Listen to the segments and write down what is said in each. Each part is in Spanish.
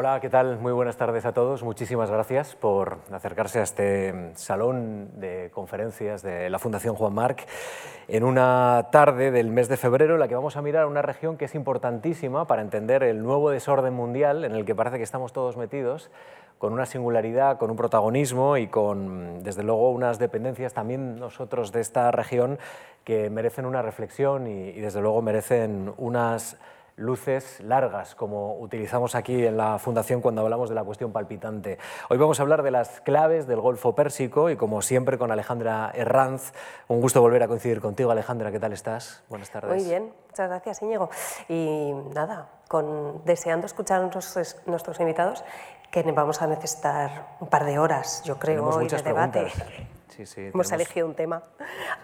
Hola, ¿qué tal? Muy buenas tardes a todos. Muchísimas gracias por acercarse a este salón de conferencias de la Fundación Juan Marc en una tarde del mes de febrero en la que vamos a mirar una región que es importantísima para entender el nuevo desorden mundial en el que parece que estamos todos metidos con una singularidad, con un protagonismo y con, desde luego, unas dependencias también nosotros de esta región que merecen una reflexión y, y desde luego merecen unas luces largas, como utilizamos aquí en la Fundación cuando hablamos de la cuestión palpitante. Hoy vamos a hablar de las claves del Golfo Pérsico y como siempre con Alejandra Herranz. Un gusto volver a coincidir contigo, Alejandra. ¿Qué tal estás? Buenas tardes. Muy bien, muchas gracias, Íñigo. Y nada, con, deseando escuchar a nuestros, nuestros invitados, que vamos a necesitar un par de horas, yo creo, hoy de debate. Sí, sí, Hemos elegido un tema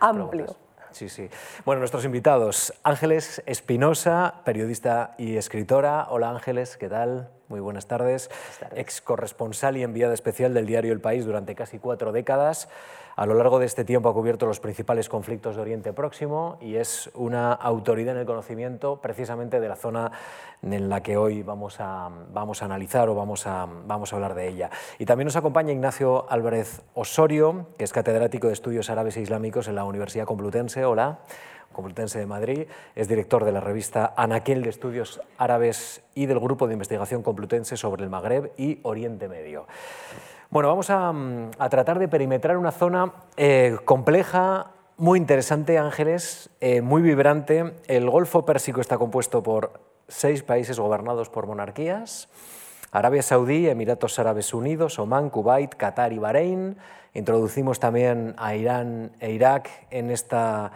amplio. Preguntas. Sí, sí. Bueno, nuestros invitados, Ángeles Espinosa, periodista y escritora. Hola Ángeles, ¿qué tal? Muy buenas tardes. Buenas tardes. Ex corresponsal y enviada especial del diario El País durante casi cuatro décadas. A lo largo de este tiempo ha cubierto los principales conflictos de Oriente Próximo y es una autoridad en el conocimiento precisamente de la zona en la que hoy vamos a, vamos a analizar o vamos a, vamos a hablar de ella. Y también nos acompaña Ignacio Álvarez Osorio, que es catedrático de Estudios Árabes e Islámicos en la Universidad Complutense. Hola. Complutense de Madrid, es director de la revista Anaquel de Estudios Árabes y del Grupo de Investigación Complutense sobre el Magreb y Oriente Medio. Bueno, vamos a, a tratar de perimetrar una zona eh, compleja, muy interesante, Ángeles, eh, muy vibrante. El Golfo Pérsico está compuesto por seis países gobernados por monarquías. Arabia Saudí, Emiratos Árabes Unidos, Omán, Kuwait, Qatar y Bahrein. Introducimos también a Irán e Irak en esta,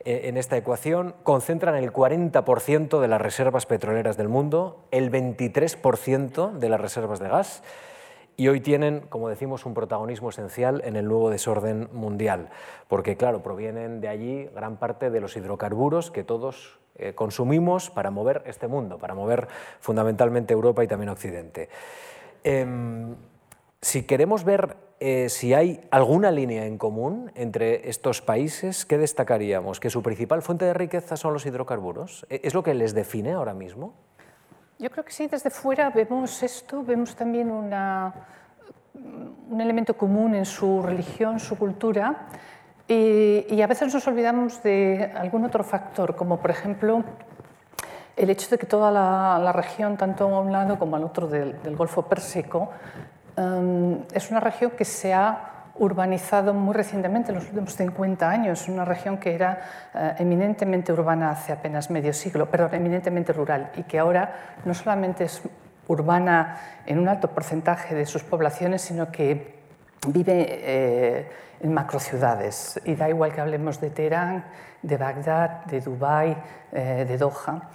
eh, en esta ecuación. Concentran el 40% de las reservas petroleras del mundo, el 23% de las reservas de gas y hoy tienen, como decimos, un protagonismo esencial en el nuevo desorden mundial, porque claro, provienen de allí gran parte de los hidrocarburos que todos eh, consumimos para mover este mundo, para mover fundamentalmente Europa y también Occidente. Eh, si queremos ver eh, si hay alguna línea en común entre estos países, ¿qué destacaríamos? ¿Que su principal fuente de riqueza son los hidrocarburos? ¿Es lo que les define ahora mismo? Yo creo que sí, desde fuera vemos esto, vemos también una, un elemento común en su religión, su cultura, y, a veces nos olvidamos de algún otro factor, como por ejemplo el hecho de que toda la, región, tanto a un lado como al otro del, Golfo Pérsico, um, es una región que se ha urbanizado muy recientemente, en los últimos 50 años, una región que era eh, eminentemente urbana hace apenas medio siglo, perdón, eminentemente rural, y que ahora no solamente es urbana en un alto porcentaje de sus poblaciones, sino que vive eh, en macrociudades. Y da igual que hablemos de Teherán, de Bagdad, de Dubái, eh, de Doha.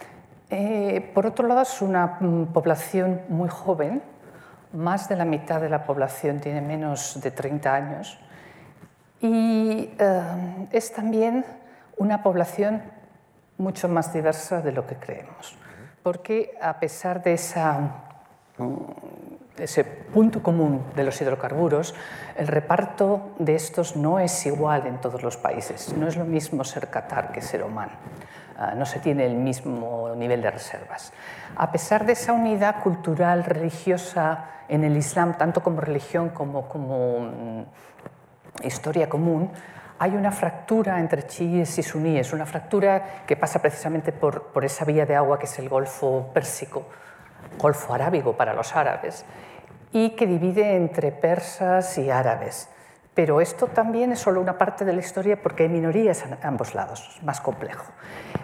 Eh, por otro lado, es una mm, población muy joven, más de la mitad de la población tiene menos de 30 años y eh, es también una población mucho más diversa de lo que creemos, porque a pesar de mm, ese punto común de los hidrocarburos, el reparto de estos no es igual en todos los países. No es lo mismo ser Qatar que ser Omán. Uh, no se tiene el mismo nivel de reservas. A pesar de esa unidad cultural, religiosa en el Islam, tanto como religión como como um, historia común, hay una fractura entre chiíes y suníes, una fractura que pasa precisamente por, por esa vía de agua que es el Golfo Pérsico, Golfo Arábigo para los árabes, y que divide entre persas y árabes. Pero esto también es solo una parte de la historia porque hay minorías a ambos lados, es más complejo.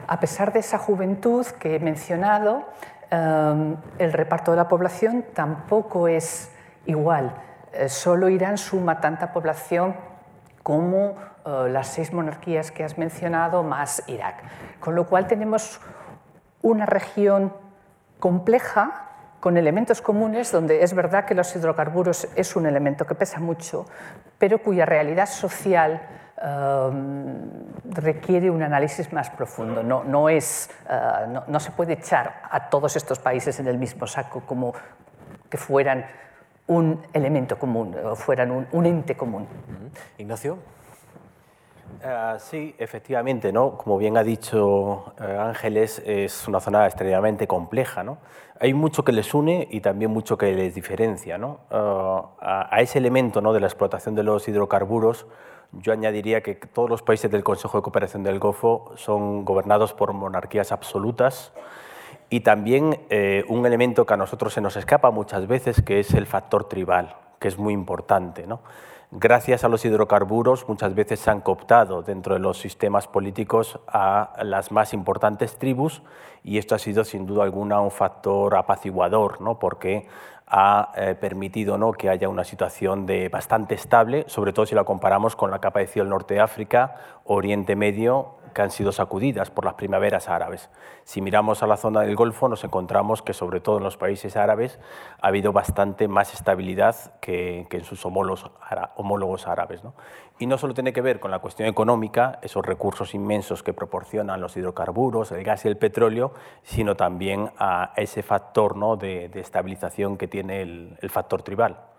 A pesar de esa juventud que he mencionado, um, el reparto de la población tampoco es igual. Eh, solo Irán suma tanta población como uh, las seis monarquías que has mencionado, más Irak. Con lo cual tenemos una región compleja con elementos comunes donde es verdad que los hidrocarburos es un elemento que pesa mucho, pero cuya realidad social um, requiere un análisis más profundo. No, no, es, uh, no, no, se puede echar a todos estos países en el mismo saco como que fueran un elemento común o fueran un, un ente común. Ignacio. Uh, sí, efectivamente, ¿no? Como bien ha dicho uh, Ángeles, es una zona extremadamente compleja, ¿no? Hay mucho que les une y también mucho que les diferencia, ¿no? Uh, a, a, ese elemento, ¿no? de la explotación de los hidrocarburos, yo añadiría que todos los países del Consejo de Cooperación del Golfo son gobernados por monarquías absolutas y también eh, un elemento que a nosotros se nos escapa muchas veces, que es el factor tribal, que es muy importante, ¿no? Gracias a los hidrocarburos muchas veces se han cooptado dentro de los sistemas políticos a las más importantes tribus y esto ha sido sin duda alguna un factor apaciguador, ¿no? porque ha eh, permitido ¿no? que haya una situación de bastante estable, sobre todo si la comparamos con la capa de cielo norte de África, Oriente Medio que han sido sacudidas por las primaveras árabes. Si miramos a la zona del Golfo, nos encontramos que, sobre todo en los países árabes, ha habido bastante más estabilidad que, en sus homólogos, árabes. ¿no? Y no solo tiene que ver con la cuestión económica, esos recursos inmensos que proporcionan los hidrocarburos, el gas y el petróleo, sino también a ese factor ¿no? de, estabilización que tiene el factor tribal.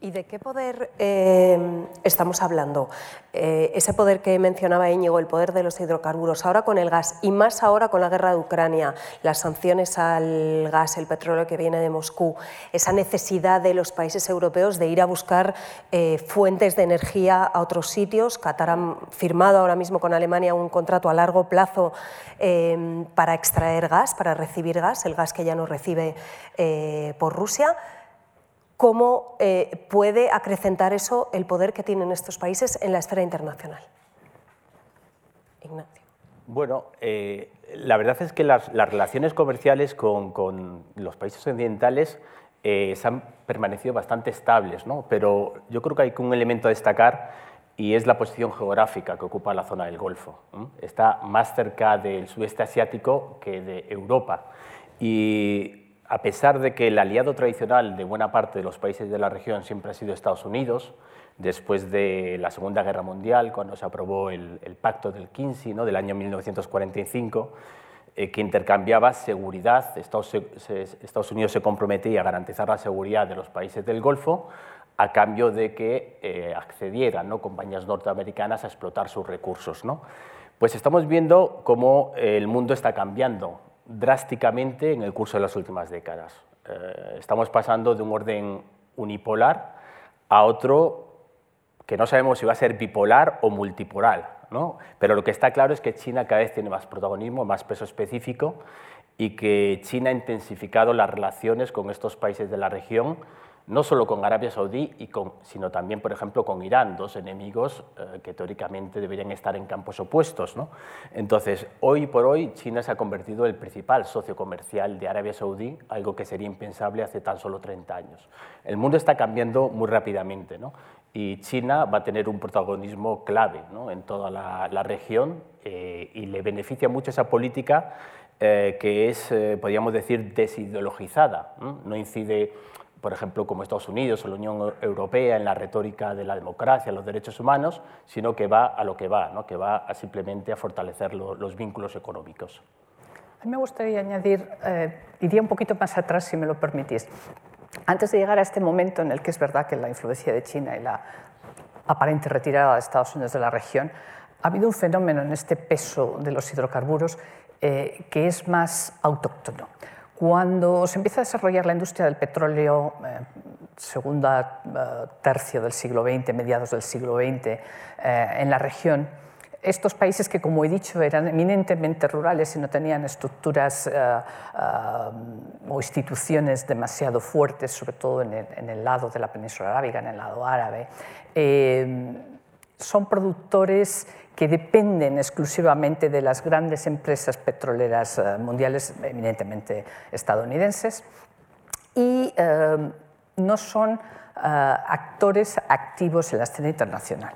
¿Y de qué poder eh, estamos hablando? Eh, ese poder que mencionaba Íñigo, el poder de los hidrocarburos, ahora con el gas y más ahora con la guerra de Ucrania, las sanciones al gas, el petróleo que viene de Moscú, esa necesidad de los países europeos de ir a buscar eh, fuentes de energía a otros sitios. Qatar ha firmado ahora mismo con Alemania un contrato a largo plazo eh, para extraer gas, para recibir gas, el gas que ya no recibe eh, por Rusia cómo eh, puede acrecentar eso el poder que tienen estos países en la esfera internacional. Ignacio. Bueno, eh, la verdad es que las, las relaciones comerciales con, con, los países occidentales eh, se han permanecido bastante estables, ¿no? pero yo creo que hay un elemento a destacar y es la posición geográfica que ocupa la zona del Golfo. Está más cerca del sudeste asiático que de Europa. Y a pesar de que el aliado tradicional de buena parte de los países de la región siempre ha sido Estados Unidos, después de la Segunda Guerra Mundial, cuando se aprobó el, Pacto del Quincy ¿no? del año 1945, eh, que intercambiaba seguridad, Estados, se, Estados, Unidos se comprometía a garantizar la seguridad de los países del Golfo a cambio de que eh, accedieran ¿no? compañías norteamericanas a explotar sus recursos. ¿no? Pues estamos viendo cómo el mundo está cambiando drásticamente en el curso de las últimas décadas. Eh, estamos pasando de un orden unipolar a otro que no sabemos si va a ser bipolar o multipolar, ¿no? pero lo que está claro es que China cada vez tiene más protagonismo, más peso específico y que China ha intensificado las relaciones con estos países de la región no solo con Arabia Saudí, sino también, por ejemplo, con Irán, dos enemigos eh, que teóricamente deberían estar en campos opuestos. Entonces, hoy por hoy, China se ha convertido en el principal socio comercial de Arabia Saudí, algo que sería impensable hace tan solo 30 años. El mundo está cambiando muy rápidamente y China va a tener un protagonismo clave en toda la, región eh, y le beneficia mucho esa política eh, que es, podríamos decir, desideologizada. no incide por ejemplo, como Estados Unidos o la Unión Europea en la retórica de la democracia, los derechos humanos, sino que va a lo que va, ¿no? que va a simplemente a fortalecer lo, los vínculos económicos. A mí me gustaría añadir, eh, iría un poquito más atrás, si me lo permitís. Antes de llegar a este momento en el que es verdad que la influencia de China y la aparente retirada de Estados Unidos de la región, ha habido un fenómeno en este peso de los hidrocarburos eh, que es más autóctono. Cuando se empieza a desarrollar la industria del petróleo, eh, segunda eh, tercio del siglo XX, mediados del siglo XX, eh, en la región, estos países que, como he dicho, eran eminentemente rurales y no tenían estructuras eh, o instituciones demasiado fuertes, sobre todo en el, lado de la península arábiga, en el lado árabe, son productores que dependen exclusivamente de las grandes empresas petroleras eh, mundiales, eminentemente estadounidenses, y eh, no son eh, actores activos en la escena internacional.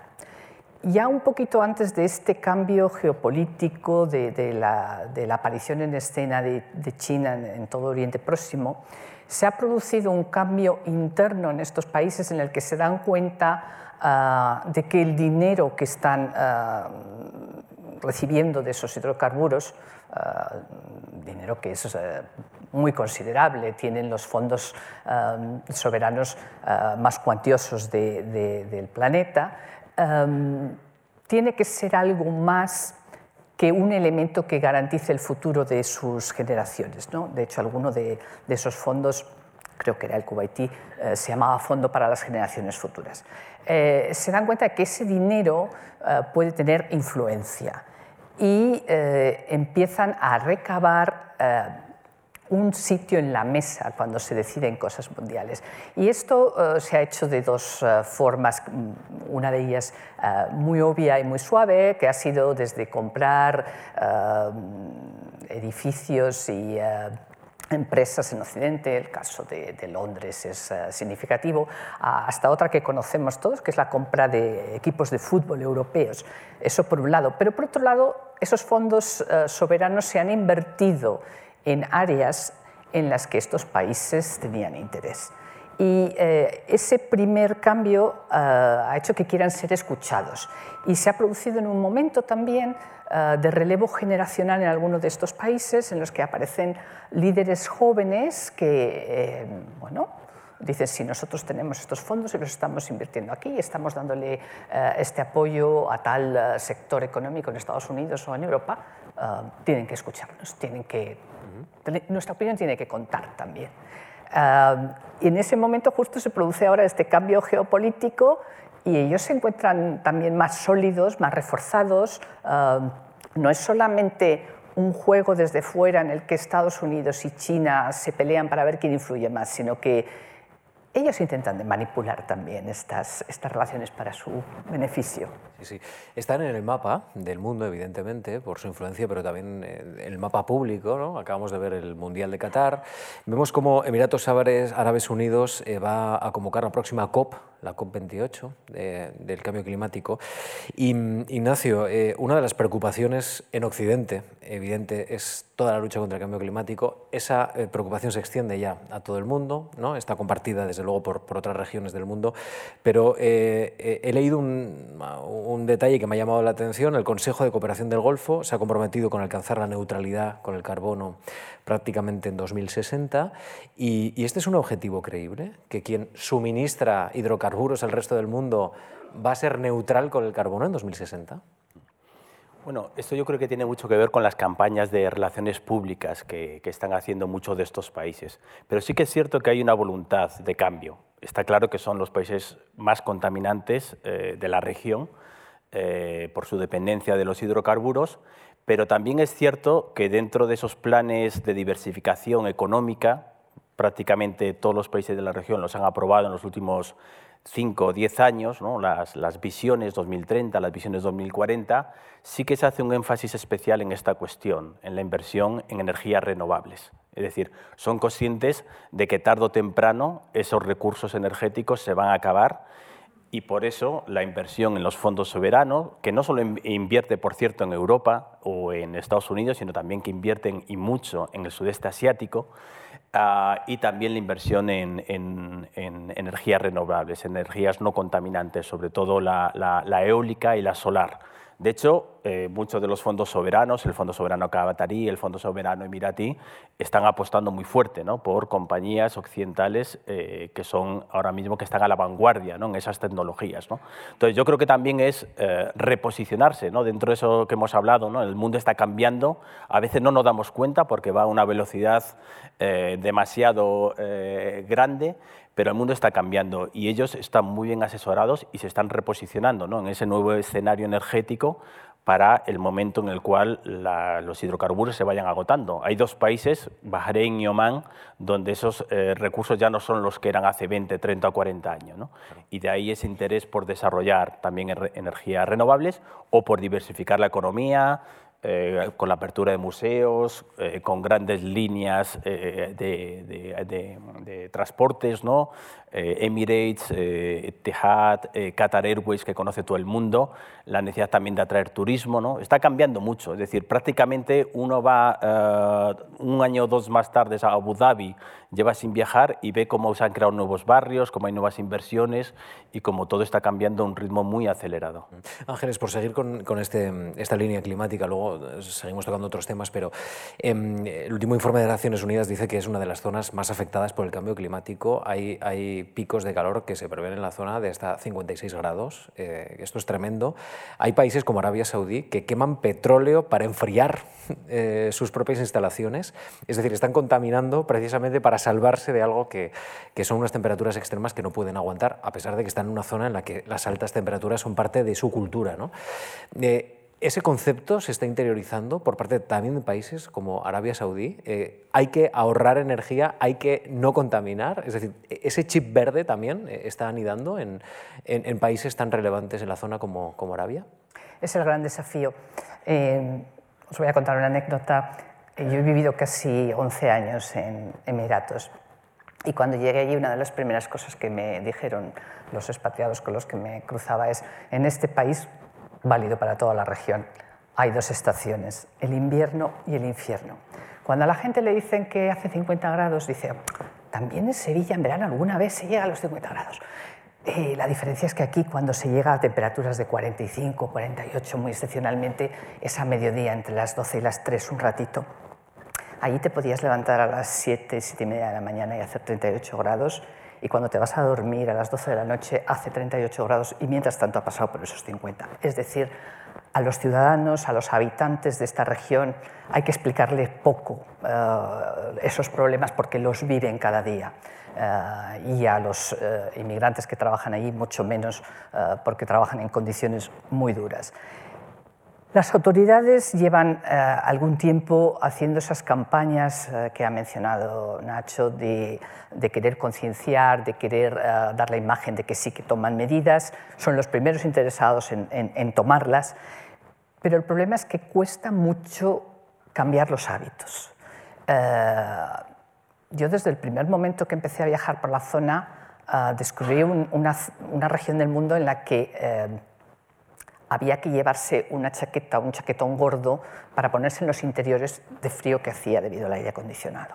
Ya un poquito antes de este cambio geopolítico, de, de, la, de la, aparición en escena de, de China en, en, todo Oriente Próximo, se ha producido un cambio interno en estos países en el que se dan cuenta uh, de que el dinero que están uh, recibiendo de esos hidrocarburos, uh, dinero que es muy considerable, tienen los fondos soberanos más cuantiosos de, de, del planeta, tiene que ser algo más que un elemento que garantice el futuro de sus generaciones. ¿no? De hecho, alguno de, esos fondos, creo que era el Kuwaití, eh, se llamaba Fondo para las Generaciones Futuras. Eh, se dan cuenta de que ese dinero eh, puede tener influencia y empiezan a recabar un sitio en la mesa cuando se deciden cosas mundiales. Y esto eh, se ha hecho de dos eh, formas, mm, una de ellas eh, muy obvia y muy suave, que ha sido desde comprar edificios y empresas en Occidente, el caso de, de Londres es significativo, hasta otra que conocemos todos, que es la compra de equipos de fútbol europeos. Eso por un lado. Pero por otro lado, esos fondos soberanos se han invertido en áreas en las que estos países tenían interés. Y eh, ese primer cambio eh, ha hecho que quieran ser escuchados. Y se ha producido en un momento también de relevo generacional en algunos de estos países, en los que aparecen líderes jóvenes que, bueno, dicen, si nosotros tenemos estos fondos y los estamos invirtiendo aquí, estamos dándole este apoyo a tal sector económico en Estados Unidos o en Europa, tienen que escucharnos, tienen que nuestra opinión tiene que contar también. y en ese momento justo se produce ahora este cambio geopolítico y ellos se encuentran también más sólidos, más reforzados. no es solamente un juego desde fuera en el que Estados Unidos y China se pelean para ver quién influye más, sino que ellos intentan manipular también estas, estas relaciones para su beneficio. Sí, sí. Están en el mapa del mundo, evidentemente, por su influencia, pero también en el mapa público. ¿no? Acabamos de ver el Mundial de Qatar. Vemos cómo Emiratos Árabes Unidos eh, va a convocar la próxima COP, la COP28 del cambio climático. Y, Ignacio, eh, una de las preocupaciones en Occidente, evidente, es toda la lucha contra el cambio climático. Esa eh, preocupación se extiende ya a todo el mundo, ¿no? está compartida desde luego por, otras regiones del mundo, pero eh, he leído un, un, detalle que me ha llamado la atención. El Consejo de Cooperación del Golfo se ha comprometido con alcanzar la neutralidad con el carbono prácticamente en 2060 y, y este es un objetivo creíble, que quien suministra hidrocarburos el resto del mundo va a ser neutral con el carbono en 2060? Bueno, esto yo creo que tiene mucho que ver con las campañas de relaciones públicas que, están haciendo muchos de estos países. Pero sí que es cierto que hay una voluntad de cambio. Está claro que son los países más contaminantes eh, de la región eh, por su dependencia de los hidrocarburos, pero también es cierto que dentro de esos planes de diversificación económica, prácticamente todos los países de la región los han aprobado en los últimos 5 o 10 años, las, las, visiones 2030, las visiones 2040, sí que se hace un énfasis especial en esta cuestión, en la inversión en energías renovables. Es decir, son conscientes de que tarde o temprano esos recursos energéticos se van a acabar y por eso la inversión en los fondos soberanos, que no solo invierte, por cierto, en Europa o en Estados Unidos, sino también que invierten y mucho en el sudeste asiático, Ah, y también la inversión en, energías renovables, energías no contaminantes, sobre todo la eólica y la solar. De hecho, eh, muchos de los fondos soberanos, el Fondo Soberano Qatarí, el Fondo Soberano Emiratí, están apostando muy fuerte ¿no? por compañías occidentales eh, que son ahora mismo que están a la vanguardia ¿no? en esas tecnologías. ¿no? Entonces, yo creo que también es eh, reposicionarse ¿no? dentro de eso que hemos hablado. ¿no? El mundo está cambiando, a veces no nos damos cuenta porque va a una velocidad demasiado grande, pero el mundo está cambiando y ellos están muy bien asesorados y se están reposicionando ¿no? en ese nuevo escenario energético para el momento en el cual los hidrocarburos se vayan agotando. Hay dos países, Bahrein y Omán, donde esos eh, recursos ya no son los que eran hace 20, 30 o 40 años. ¿no? Y de ahí ese interés por desarrollar también energías renovables o por diversificar la economía, eh, con la apertura de museos, eh, con grandes líneas eh, de, transportes, ¿no? Emirates, Etihad, Qatar Airways, que conoce todo el mundo, la necesidad también de atraer turismo. ¿no? Está cambiando mucho, es decir, prácticamente uno va un año o dos más tarde a Abu Dhabi, lleva sin viajar y ve cómo se han creado nuevos barrios, cómo hay nuevas inversiones y cómo todo está cambiando a un ritmo muy acelerado. Ángeles, por seguir con, con este, esta línea climática, luego seguimos tocando otros temas, pero em, el último informe de Naciones Unidas dice que es una de las zonas más afectadas por el cambio climático. Hay, picos de calor que se prevén en la zona de hasta 56 grados. Eh, esto es tremendo. Hay países como Arabia Saudí que queman petróleo para enfriar eh, sus propias instalaciones. Es decir, están contaminando precisamente para salvarse de algo que, que, son unas temperaturas extremas que no pueden aguantar, a pesar de que están en una zona en la que las altas temperaturas son parte de su cultura. ¿no? Eh, ese concepto se está interiorizando por parte también de países como Arabia Saudí. Eh, hay que ahorrar energía, hay que no contaminar. Es decir, ese chip verde también eh, está anidando en, en, países tan relevantes en la zona como, como Arabia. Es el gran desafío. Eh, os voy a contar una anécdota. Yo he vivido casi 11 años en Emiratos. Y cuando llegué allí, una de las primeras cosas que me dijeron los expatriados con los que me cruzaba es, en este país válido para toda la región. Hay dos estaciones, el invierno y el infierno. Cuando a la gente le dicen que hace 50 grados, dice, también en Sevilla en verano alguna vez se llega a los 50 grados. Eh, la diferencia es que aquí cuando se llega a temperaturas de 45, 48, muy excepcionalmente, es a mediodía, entre las 12 y las 3, un ratito. Allí te podías levantar a las 7, 7 y media de la mañana y hacer 38 grados y cuando te vas a dormir a las 12 de la noche hace 38 grados y mientras tanto ha pasado por esos 50. Es decir, a los ciudadanos, a los habitantes de esta región hay que explicarles poco eh, esos problemas porque los viven cada día. Eh, y a los eh, inmigrantes que trabajan allí mucho menos porque trabajan en condiciones muy duras. Las autoridades llevan eh, algún tiempo haciendo esas campañas eh, que ha mencionado Nacho de, querer concienciar, de querer eh, dar la imagen de que sí que toman medidas, son los primeros interesados en, tomarlas, pero el problema es que cuesta mucho cambiar los hábitos. yo desde el primer momento que empecé a viajar por la zona descubrí una, una, región del mundo en la que había que llevarse una chaqueta, un chaquetón gordo para ponerse en los interiores de frío que hacía debido al aire acondicionado.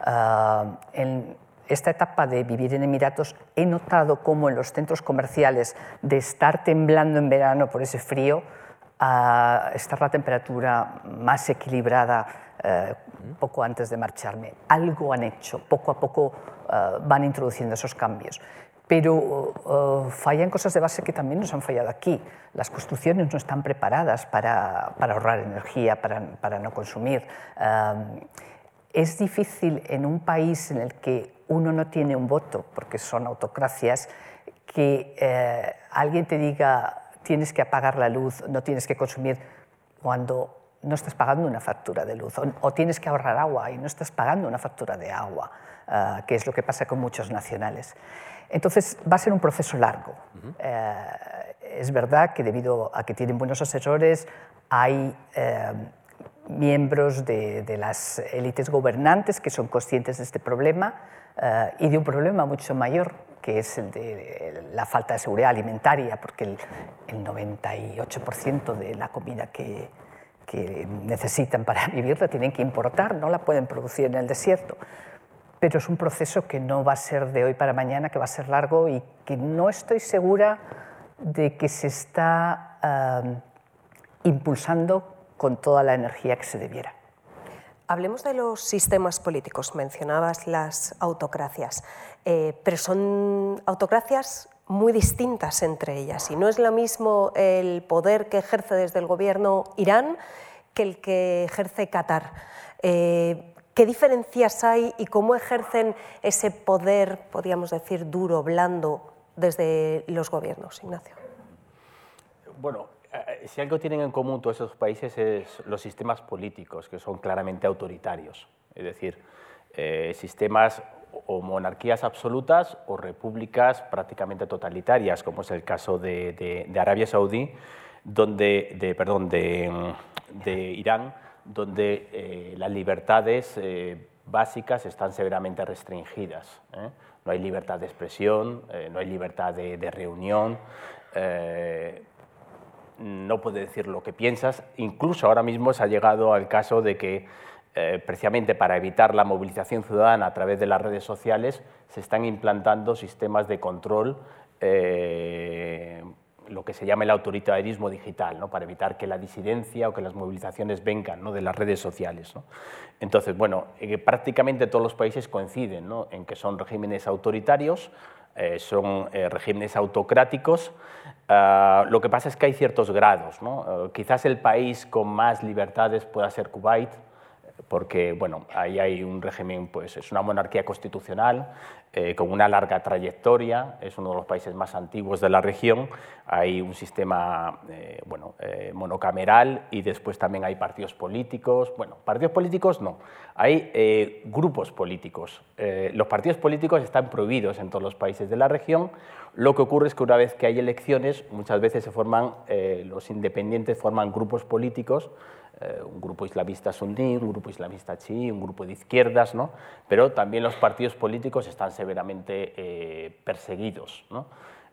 Ah, en esta etapa de vivir en Emiratos he notado cómo en los centros comerciales de estar temblando en verano por ese frío, uh, estar la temperatura más equilibrada eh, poco antes de marcharme. Algo han hecho, poco a poco ah, van introduciendo esos cambios pero uh, fallan cosas de base que también nos han fallado aquí. Las construcciones no están preparadas para, para ahorrar energía, para, para no consumir. Um, es difícil en un país en el que uno no tiene un voto, porque son autocracias, que eh, alguien te diga tienes que apagar la luz, no tienes que consumir, cuando no estás pagando una factura de luz, o, tienes que ahorrar agua y no estás pagando una factura de agua, uh, que es lo que pasa con muchos nacionales. Entonces, va a ser un proceso largo. Eh, es verdad que debido a que tienen buenos asesores, hay eh, miembros de, las élites gobernantes que son conscientes de este problema eh, y de un problema mucho mayor, que es el de la falta de seguridad alimentaria, porque el, 98% de la comida que, que necesitan para vivir la tienen que importar, no la pueden producir en el desierto pero es un proceso que no va a ser de hoy para mañana, que va a ser largo y que no estoy segura de que se está impulsando con toda la energía que se debiera. Hablemos de los sistemas políticos. Mencionabas las autocracias, eh, pero son autocracias muy distintas entre ellas y no es lo mismo el poder que ejerce desde el gobierno Irán que el que ejerce Qatar. Eh, ¿Qué diferencias hay y cómo ejercen ese poder, podríamos decir, duro, blando, desde los gobiernos, Ignacio? Bueno, eh, si algo tienen en común todos esos países es los sistemas políticos, que son claramente autoritarios, es decir, eh, sistemas o monarquías absolutas o repúblicas prácticamente totalitarias, como es el caso de, Arabia Saudí, donde, de, perdón, de, de Irán, donde eh, las libertades eh, básicas están severamente restringidas. ¿eh? No hay libertad de expresión, no hay libertad de, de reunión, no puedes decir lo que piensas. Incluso ahora mismo se ha llegado al caso de que, precisamente para evitar la movilización ciudadana a través de las redes sociales, se están implantando sistemas de control lo que se llama el autoritarismo digital, ¿no? para evitar que la disidencia o que las movilizaciones vengan ¿no? de las redes sociales. ¿no? Entonces, bueno, eh, prácticamente todos los países coinciden en que son regímenes autoritarios, son regímenes autocráticos. Ah, lo que pasa es que hay ciertos grados. ¿no? quizás el país con más libertades pueda ser Kuwait, porque bueno, ahí hay un régimen, pues es una monarquía constitucional eh, con una larga trayectoria, es uno de los países más antiguos de la región, hay un sistema eh, bueno, eh, monocameral y después también hay partidos políticos, bueno, partidos políticos no, hay grupos políticos. los partidos políticos están prohibidos en todos los países de la región, lo que ocurre es que una vez que hay elecciones, muchas veces se forman, los independientes forman grupos políticos, eh, un grupo islamista suní, un grupo islamista chií, un grupo de izquierdas, ¿no? pero también los partidos políticos están severamente eh, perseguidos. ¿no?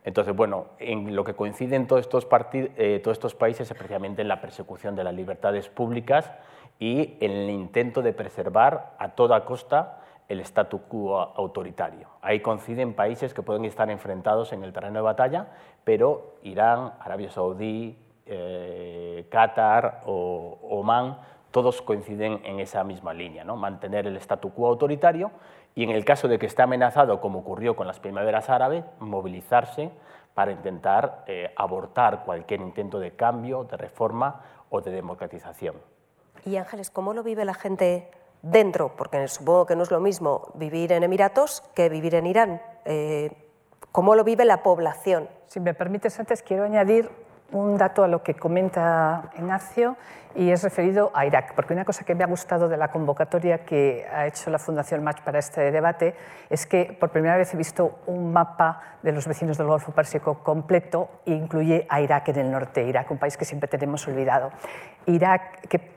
Entonces, bueno, en lo que coinciden todos estos, eh, todos estos países es precisamente en la persecución de las libertades públicas y en el intento de preservar a toda costa el statu quo autoritario. Ahí coinciden países que pueden estar enfrentados en el terreno de batalla, pero Irán, Arabia Saudí, eh, Qatar o Oman, todos coinciden en esa misma línea, ¿no? mantener el statu quo autoritario y en el caso de que esté amenazado, como ocurrió con las primaveras árabes, movilizarse para intentar eh, abortar cualquier intento de cambio, de reforma o de democratización. Y Ángeles, ¿cómo lo vive la gente dentro? Porque supongo que no es lo mismo vivir en Emiratos que vivir en Irán. Eh, ¿Cómo lo vive la población? Si me permites, antes quiero añadir un dato a lo que comenta Ignacio y es referido a Irak, porque una cosa que me ha gustado de la convocatoria que ha hecho la Fundación March para este debate es que por primera vez he visto un mapa de los vecinos del Golfo Pérsico completo e incluye a Irak en el norte, Irak, un país que siempre tenemos olvidado. Irak, que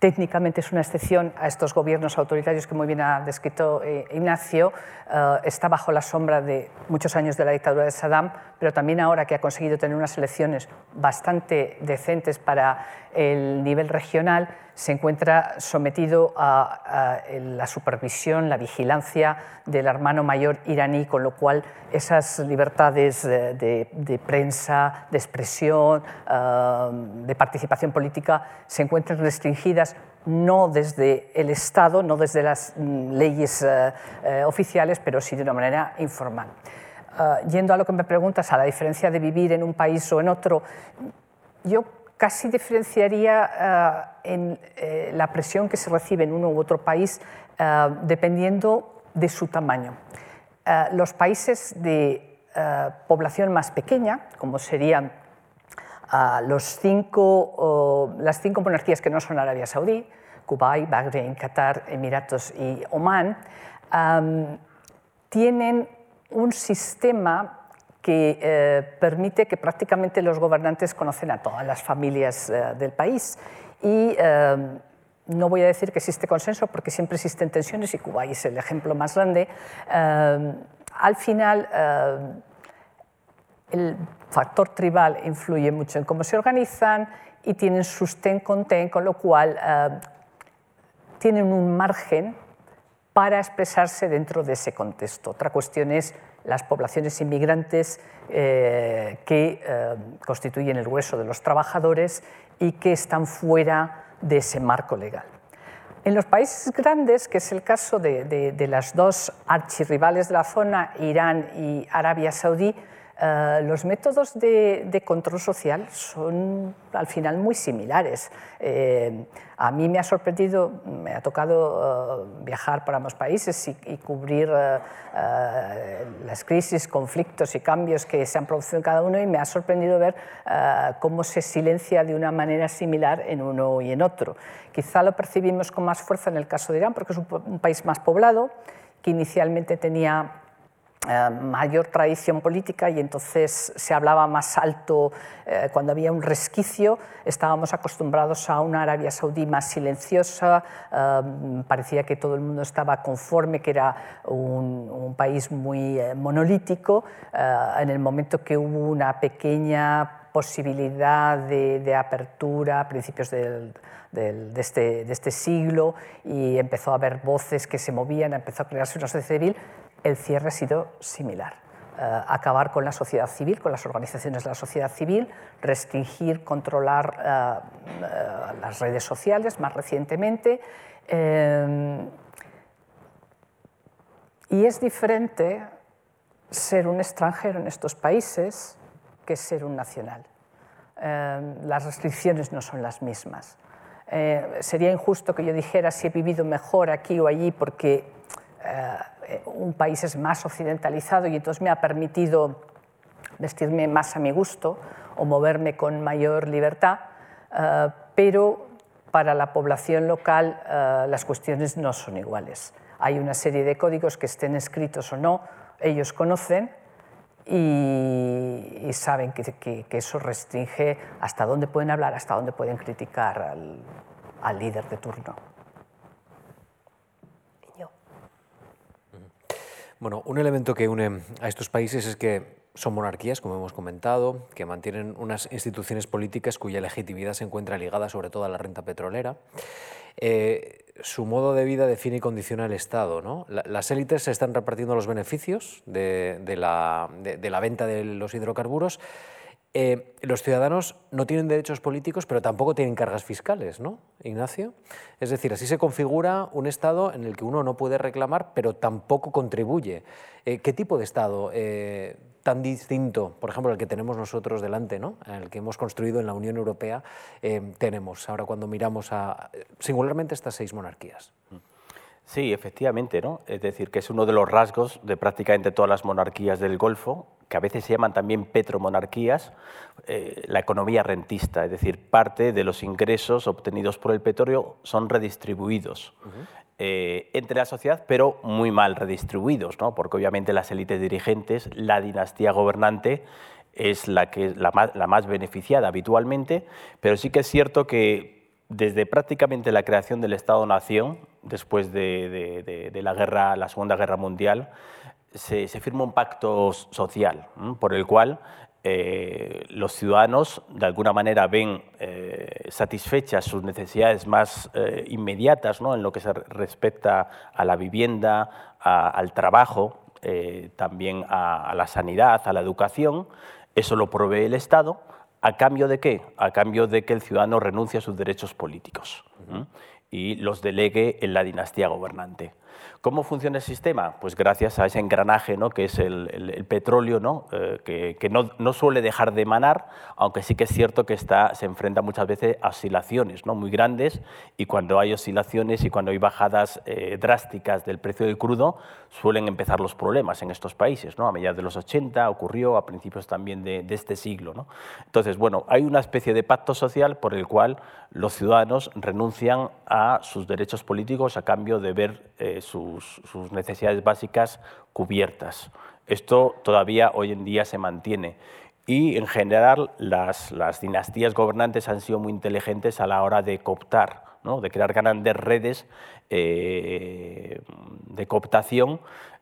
técnicamente es una excepción a estos gobiernos autoritarios que muy bien ha descrito eh, Ignacio, eh, está bajo la sombra de muchos años de la dictadura de Saddam, pero también ahora que ha conseguido tener unas elecciones bastante decentes para el nivel regional, se encuentra sometido a, la supervisión, la vigilancia del hermano mayor iraní, con lo cual esas libertades de, prensa, de expresión, eh, de participación política se encuentran restringidas no desde el Estado, no desde las mm, leyes eh, eh, oficiales, pero sí de una manera informal. yendo a lo que me preguntas, a la diferencia de vivir en un país o en otro, yo casi diferenciaría eh, en eh, la presión que se recibe en uno u otro país eh, dependiendo de su tamaño. los países de población más pequeña, como serían los cinco, las cinco monarquías que no son Arabia Saudí, Kuwait, Bahrein, Qatar, Emiratos y Omán, tienen un sistema que eh, permite que prácticamente los gobernantes conocen a todas las familias eh, del país. Y eh, no voy a decir que existe consenso porque siempre existen tensiones y Cuba es el ejemplo más grande. al final, el factor tribal influye mucho en cómo se organizan y tienen sus ten con ten, con lo cual tienen un margen para expresarse dentro de ese contexto. Otra cuestión es las poblaciones inmigrantes eh, que eh, constituyen el grueso de los trabajadores y que están fuera de ese marco legal. En los países grandes, que es el caso de, de las dos archirrivales de la zona, Irán y Arabia Saudí, eh, los métodos de, control social son al final muy similares. Eh, a mí me ha sorprendido, me ha tocado eh, viajar por ambos países y, cubrir las crisis, conflictos y cambios que se han producido en cada uno y me ha sorprendido ver cómo se silencia de una manera similar en uno y en otro. Quizá lo percibimos con más fuerza en el caso de Irán porque es un país más poblado, que inicialmente tenía eh, mayor tradición política y entonces se hablaba más alto eh, cuando había un resquicio. Estábamos acostumbrados a una Arabia Saudí más silenciosa, eh, parecía que todo el mundo estaba conforme, que era un, país muy monolítico. en el momento que hubo una pequeña posibilidad de, apertura a principios de, este, de, este, siglo y empezó a haber voces que se movían, empezó a crearse una sociedad civil, el cierre ha sido similar. Eh, acabar con la sociedad civil, con las organizaciones de la sociedad civil, restringir, controlar eh, eh, las redes sociales más recientemente. y es diferente ser un extranjero en estos países que ser un nacional. Las restricciones no son las mismas. Sería injusto que yo dijera si he vivido mejor aquí o allí porque eh, un país es más occidentalizado y entonces me ha permitido vestirme más a mi gusto o moverme con mayor libertad, pero para la población local las cuestiones no son iguales. Hay una serie de códigos que estén escritos o no, ellos conocen y, saben que, eso restringe hasta dónde pueden hablar, hasta dónde pueden criticar al, al líder de turno. Bueno, un elemento que une a estos países es que son monarquías, como hemos comentado, que mantienen unas instituciones políticas cuya legitimidad se encuentra ligada sobre todo a la renta petrolera. Eh, su modo de vida define y condiciona el Estado. ¿no? las élites se están repartiendo los beneficios de, la, venta de los hidrocarburos. Eh, los ciudadanos no tienen derechos políticos, pero tampoco tienen cargas fiscales, ¿no, Ignacio? Es decir, así se configura un Estado en el que uno no puede reclamar, pero tampoco contribuye. Eh, ¿Qué tipo de Estado tan distinto, por ejemplo, al que tenemos nosotros delante, ¿no? el que hemos construido en la Unión Europea, eh, tenemos ahora cuando miramos a singularmente estas seis monarquías. Sí, efectivamente, ¿no? Es decir, que es uno de los rasgos de prácticamente todas las monarquías del Golfo, que a veces se llaman también petromonarquías, eh, la economía rentista, es decir, parte de los ingresos obtenidos por el petróleo son redistribuidos. Eh, entre la sociedad, pero muy mal redistribuidos, ¿no? porque obviamente las élites dirigentes, la dinastía gobernante es la, que, la, más, la más beneficiada habitualmente, pero sí que es cierto que desde prácticamente la creación del Estado-Nación, después de, la, guerra, la Segunda Guerra Mundial, se, firma un pacto social por el cual eh, los ciudadanos de alguna manera ven eh, satisfechas sus necesidades más eh, inmediatas ¿no? en lo que se respecta a la vivienda, al trabajo, también a, la sanidad, a la educación. Eso lo provee el Estado. ¿A cambio de qué? A cambio de que el ciudadano renuncie a sus derechos políticos y los delegue en la dinastía gobernante. ¿Cómo funciona el sistema? Pues gracias a ese engranaje ¿no? que es el, petróleo, ¿no? Eh, que, no, suele dejar de emanar, aunque sí que es cierto que se enfrenta muchas veces a oscilaciones ¿no? muy grandes y cuando hay oscilaciones y cuando hay bajadas eh, drásticas del precio del crudo, suelen empezar los problemas en estos países. ¿no? A mediados de los 80 ocurrió, a principios también de, este siglo. ¿no? Entonces, bueno, hay una especie de pacto social por el cual los ciudadanos renuncian a sus derechos políticos a cambio de ver eh, sus, necesidades básicas cubiertas. Esto todavía hoy en día se mantiene. Y en general las, dinastías gobernantes han sido muy inteligentes a la hora de cooptar, de crear grandes redes eh, de cooptación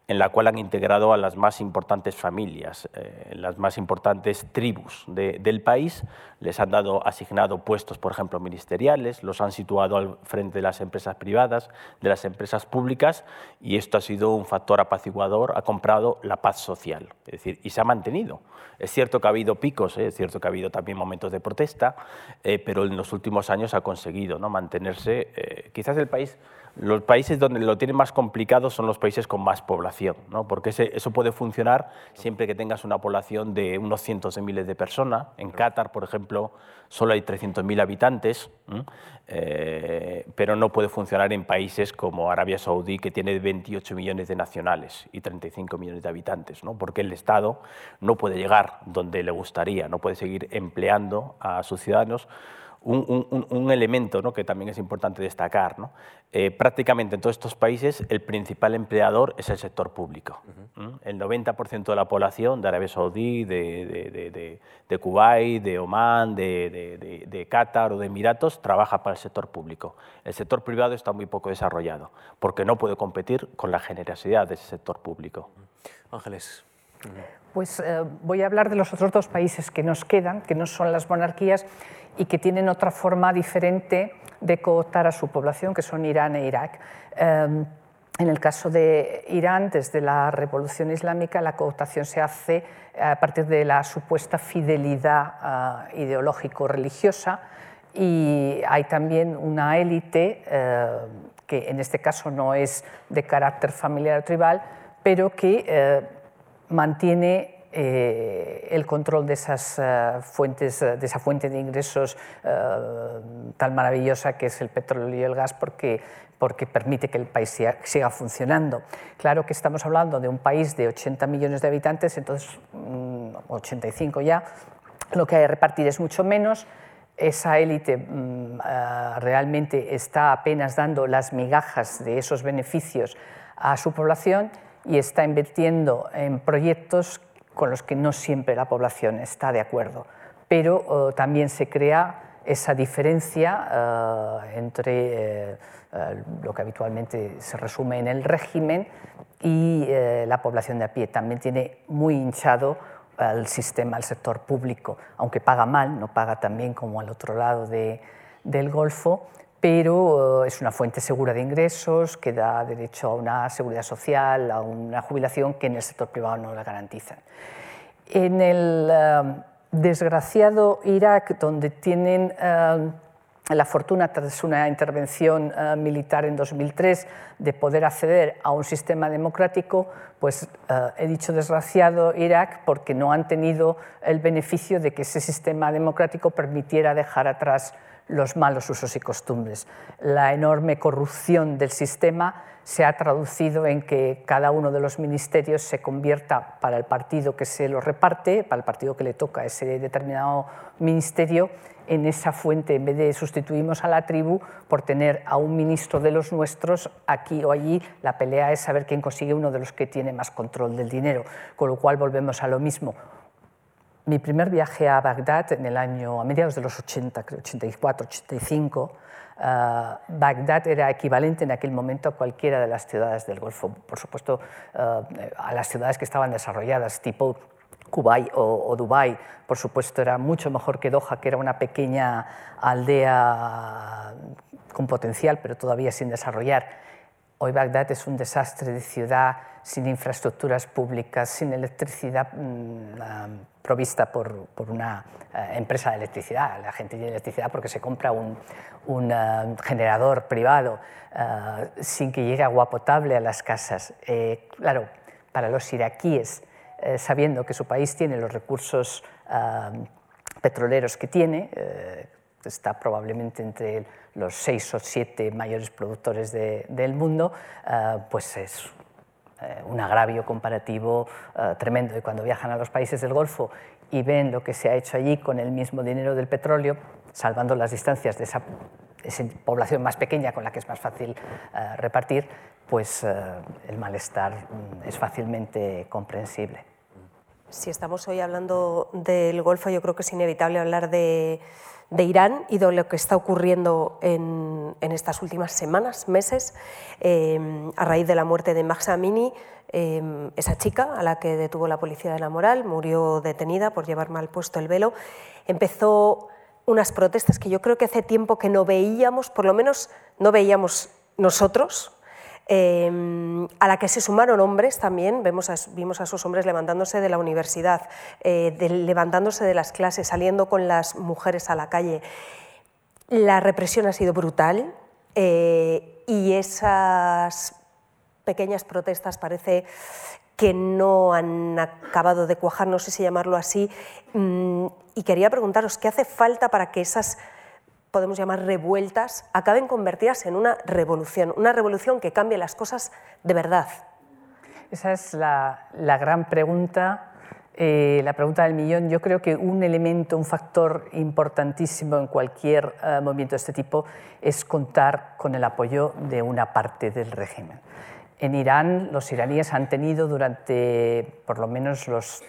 en la cual han integrado a las más importantes familias, eh, las más importantes tribus del país, les han dado asignado puestos, por ejemplo, ministeriales, los han situado al frente de las empresas privadas, de las empresas públicas, y esto ha sido un factor apaciguador, ha comprado la paz social, es decir, y se ha mantenido. Es cierto que ha habido picos, ¿eh? es cierto que ha habido también momentos de protesta, eh, pero en los últimos años ha conseguido ¿no? mantenerse. quizás el país los países donde lo tienen más complicado son los países con más población, ¿no? porque eso puede funcionar siempre que tengas una población de unos cientos de miles de personas. En Qatar, por ejemplo, solo hay 300.000 habitantes, eh, pero no puede funcionar en países como Arabia Saudí, que tiene 28 millones de nacionales y 35 millones de habitantes, ¿no? porque el Estado no puede llegar donde le gustaría, no puede seguir empleando a sus ciudadanos un, elemento ¿no? que también es importante destacar. ¿no? Eh, prácticamente en todos estos países el principal empleador es el sector público. El 90% de la población de Arabia Saudí, de, de, de, Kuwait, de Omán, de, Qatar o de Emiratos trabaja para el sector público. El sector privado está muy poco desarrollado porque no puede competir con la generosidad de ese sector público. Ángeles. Pues eh, voy a hablar de los otros dos países que nos quedan, que no son las monarquías y que tienen otra forma diferente de cooptar a su población, que son Irán e Irak. Em, en el caso de Irán, desde la Revolución Islámica, la cooptación se hace eh, a partir de la supuesta fidelidad eh, ideológico-religiosa y hay también una élite que en este caso no es de carácter familiar o tribal, pero que mantiene eh, el control de esas eh, fuentes, de esa fuente de ingresos eh, tan maravillosa que es el petróleo y el gas, porque, porque permite que el país siga, funcionando. Claro que estamos hablando de un país de 80 millones de habitantes, entonces 85 mm, ya, lo que hay que repartir es mucho menos. Esa élite mm, realmente está apenas dando las migajas de esos beneficios a su población y está invirtiendo en proyectos con los que no siempre la población está de acuerdo, pero eh, también se crea esa diferencia eh, entre eh, lo que habitualmente se resume en el régimen y la población de a pie. También tiene muy hinchado el sistema, el sector público, aunque paga mal, no paga tan bien como al otro lado del Golfo, pero es una fuente segura de ingresos que da derecho a una seguridad social, a una jubilación que en el sector privado no la garantizan. En el eh, desgraciado Irak, donde tienen eh, la fortuna, tras una intervención eh, militar en 2003, de poder acceder a un sistema democrático, pues he dicho desgraciado Irak porque no han tenido el beneficio de que ese sistema democrático permitiera dejar atrás los malos usos y costumbres. La enorme corrupción del sistema se ha traducido en que cada uno de los ministerios se convierta para el partido que se lo reparte, para el partido que le toca ese determinado ministerio, en esa fuente, en vez de sustituimos a la tribu por tener a un ministro de los nuestros aquí o allí, la pelea es saber quién consigue uno de los que tiene más control del dinero, con lo cual volvemos a lo mismo mi primer viaje a Bagdad en el año, a mediados de los 80, creo, 84, 85, Bagdad era equivalente en aquel momento a cualquiera de las ciudades del Golfo, por supuesto eh, a las ciudades que estaban desarrolladas, tipo Kuwait o, Dubái, por supuesto era mucho mejor que Doha, que era una pequeña aldea con potencial, pero todavía sin desarrollar. Hoy Bagdad es un desastre de ciudad, sin infraestructuras públicas, sin electricidad mm, ah, provista por, por una eh, empresa de electricidad. La gente tiene electricidad porque se compra un, eh, generador privado, eh, sin que llegue agua potable a las casas. claro, para los iraquíes, sabiendo que su país tiene los recursos petroleros que tiene, está probablemente entre los seis o siete mayores productores del mundo, pues es eh, un agravio comparativo eh, tremendo. Y cuando viajan a los países del Golfo y ven lo que se ha hecho allí con el mismo dinero del petróleo, salvando las distancias de esa, población más pequeña con la que es más fácil eh, repartir, pues el malestar mm, es fácilmente comprensible. Si estamos hoy hablando del Golfo, yo creo que es inevitable hablar de de Irán y de lo que está ocurriendo en, estas últimas semanas, meses, em, a raíz de la muerte de Mahsa Amini, em, esa chica a la que detuvo la policía de la moral, murió detenida por llevar mal puesto el velo, empezó unas protestas que yo creo que hace tiempo que no veíamos, por lo menos no veíamos nosotros, Em, a la que se sumaron hombres también, vemos vimos a esos hombres levantándose de la universidad, eh, levantándose de las clases, saliendo con las mujeres a la calle. La represión ha sido brutal eh, y esas pequeñas protestas parece que no han acabado de cuajar, no sé si llamarlo así, mm, y quería preguntaros qué hace falta para que esas podemos llamar revueltas, acaben convertidas en una revolución, una revolución que cambie las cosas de verdad? Esa es la, gran pregunta, eh, la pregunta del millón. Yo creo que un elemento, un factor importantísimo en cualquier eh, movimiento de este tipo es contar con el apoyo de una parte del régimen. En Irán, los iraníes han tenido durante por lo menos los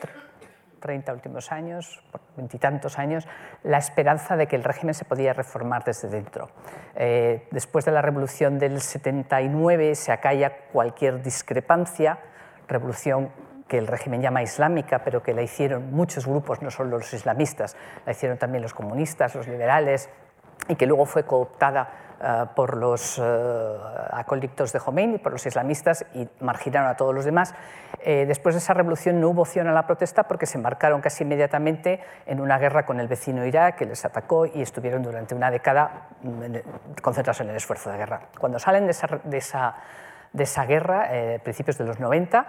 30 últimos años, veintitantos años, la esperanza de que el régimen se podía reformar desde dentro. Eh, después de la revolución del 79 se acalla cualquier discrepancia, revolución que el régimen llama islámica, pero que la hicieron muchos grupos, no solo los islamistas, la hicieron también los comunistas, los liberales, y que luego fue cooptada por los uh, acólitos de Khomeini, por los islamistas y marginaron a todos los demás. Eh, después de esa revolución no hubo opción a la protesta porque se embarcaron casi inmediatamente en una guerra con el vecino Irak que les atacó y estuvieron durante una década mm, concentrados en el esfuerzo de guerra. Cuando salen de esa, de esa, de esa guerra, principios de los 90,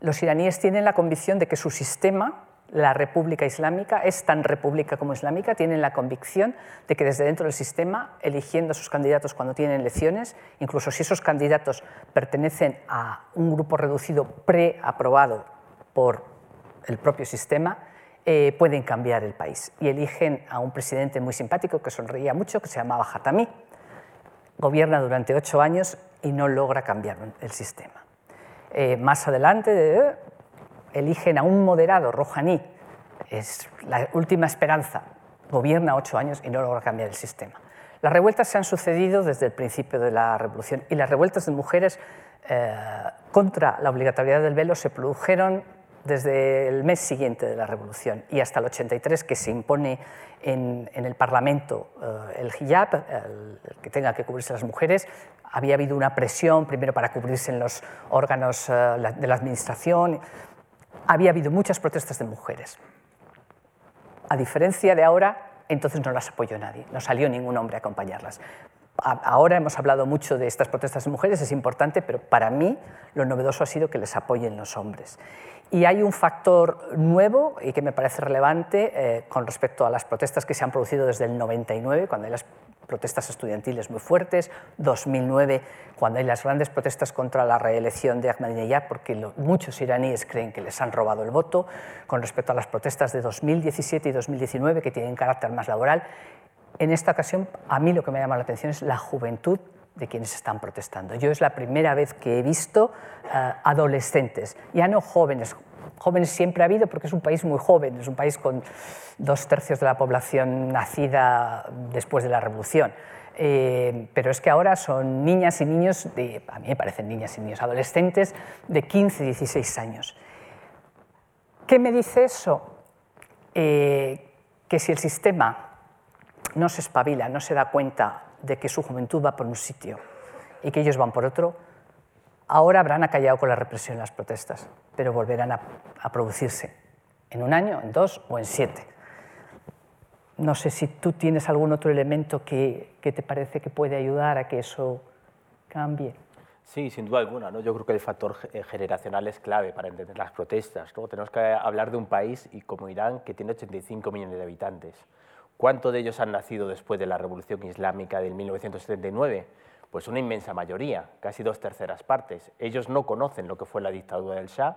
Los iraníes tienen la convicción de que su sistema, la República Islámica, es tan república como islámica, tienen la convicción de que desde dentro del sistema, eligiendo a sus candidatos cuando tienen elecciones, incluso si esos candidatos pertenecen a un grupo reducido preaprobado por el propio sistema, eh, pueden cambiar el país. Y eligen a un presidente muy simpático que sonreía mucho, que se llamaba Hatami. Gobierna durante ocho años y no logra cambiar el sistema. Eh, más adelante eh, eligen a un moderado, Rouhani, es la última esperanza, gobierna ocho años y no logra cambiar el sistema. Las revueltas se han sucedido desde el principio de la revolución y las revueltas de mujeres contra la obligatoriedad del velo se produjeron desde el mes siguiente de la revolución y hasta el 83 que se impone en, el Parlamento eh, el hijab, que tenga que cubrirse las mujeres, había habido una presión primero para cubrirse en los órganos eh, de la administración, había habido muchas protestas de mujeres. A diferencia de ahora, entonces no las apoyó nadie, no salió ningún hombre a acompañarlas. Ahora hemos hablado mucho de estas protestas de mujeres, es importante, pero para mí lo novedoso ha sido que les apoyen los hombres. Y hay un factor nuevo y que me parece relevante eh, con respecto a las protestas que se han producido desde el 99, cuando hay las protestas estudiantiles muy fuertes, 2009, cuando hay las grandes protestas contra la reelección de Ahmadinejad, porque muchos iraníes creen que les han robado el voto, con respecto a las protestas de 2017 y 2019, que tienen carácter más laboral. En esta ocasión, a mí lo que me llama la atención es la juventud de quienes están protestando. Yo es la primera vez que he visto eh, adolescentes, ya no jóvenes, jóvenes siempre ha habido porque es un país muy joven, es un país con dos tercios de la población nacida después de la revolución. Eh, pero es que ahora son niñas y niños, de, a mí me parecen niñas y niños, adolescentes de 15, 16 años. ¿Qué me dice eso? Eh, que si el sistema no se espabila, no se da cuenta de que su juventud va por un sitio y que ellos van por otro, ahora habrán acallado con la represión las protestas, pero volverán a, producirse en un año, en dos o en siete. No sé si tú tienes algún otro elemento que, te parece que puede ayudar a que eso cambie. Sí, sin duda alguna. ¿no? Yo creo que el factor eh, generacional es clave para entender las protestas. ¿no? Tenemos que hablar de un país y como Irán que tiene 85 millones de habitantes. ¿Cuántos de ellos han nacido después de la Revolución Islámica del 1979? Pues una inmensa mayoría, casi dos terceras partes. Ellos no conocen lo que fue la dictadura del Shah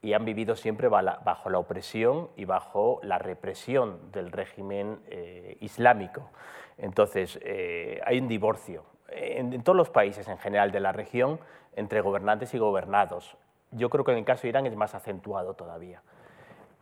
y han vivido siempre bajo la opresión y bajo la represión del régimen eh, islámico. Entonces, eh, hay un divorcio en, todos los países en general de la región entre gobernantes y gobernados. Yo creo que en el caso de Irán es más acentuado todavía.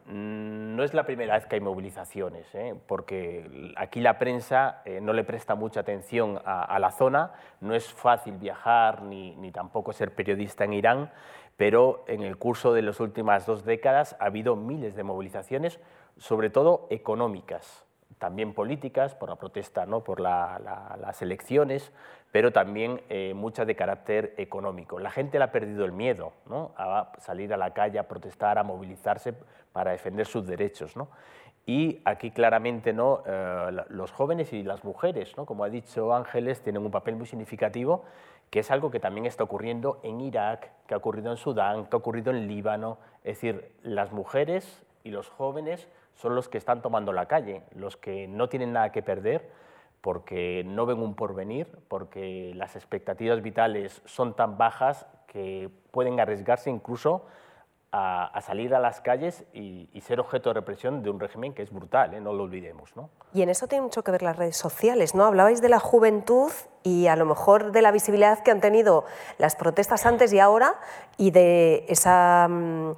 Mm, no es la primera vez que hay movilizaciones, ¿eh? porque aquí la prensa eh, no le presta mucha atención a, la zona, no es fácil viajar ni, ni, tampoco ser periodista en Irán, pero en el curso de las últimas dos décadas ha habido miles de movilizaciones, sobre todo económicas, también políticas, por la protesta, ¿no? por las elecciones, pero también eh, muchas de carácter económico. La gente le ha perdido el miedo ¿no? a salir a la calle, a protestar, a movilizarse para defender sus derechos. ¿no? Y aquí claramente ¿no? Eh, los jóvenes y las mujeres, ¿no? como ha dicho Ángeles, tienen un papel muy significativo, que es algo que también está ocurriendo en Irak, que ha ocurrido en Sudán, que ha ocurrido en Líbano. Es decir, las mujeres y los jóvenes son los que están tomando la calle, los que no tienen nada que perder porque no ven un porvenir, porque las expectativas vitales son tan bajas que pueden arriesgarse incluso a, salir a las calles y, ser objeto de represión de un régimen que es brutal, ¿eh? no lo olvidemos. ¿no? Y en eso tiene mucho que ver las redes sociales, ¿no? Hablabais de la juventud y a lo mejor de la visibilidad que han tenido las protestas antes y ahora y de esa, mm,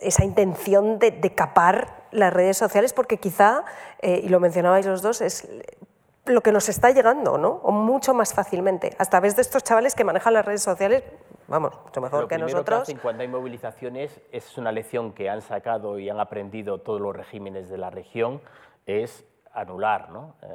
esa intención de, capar las redes sociales, porque quizá, eh, y lo mencionabais los dos, es lo que nos está llegando, ¿no? O mucho más fácilmente, a través de estos chavales que manejan las redes sociales, vamos, mucho mejor que nosotros. Que cuando hay movilizaciones, es una lección que han sacado y han aprendido todos los regímenes de la región, es anular, ¿no? Eh,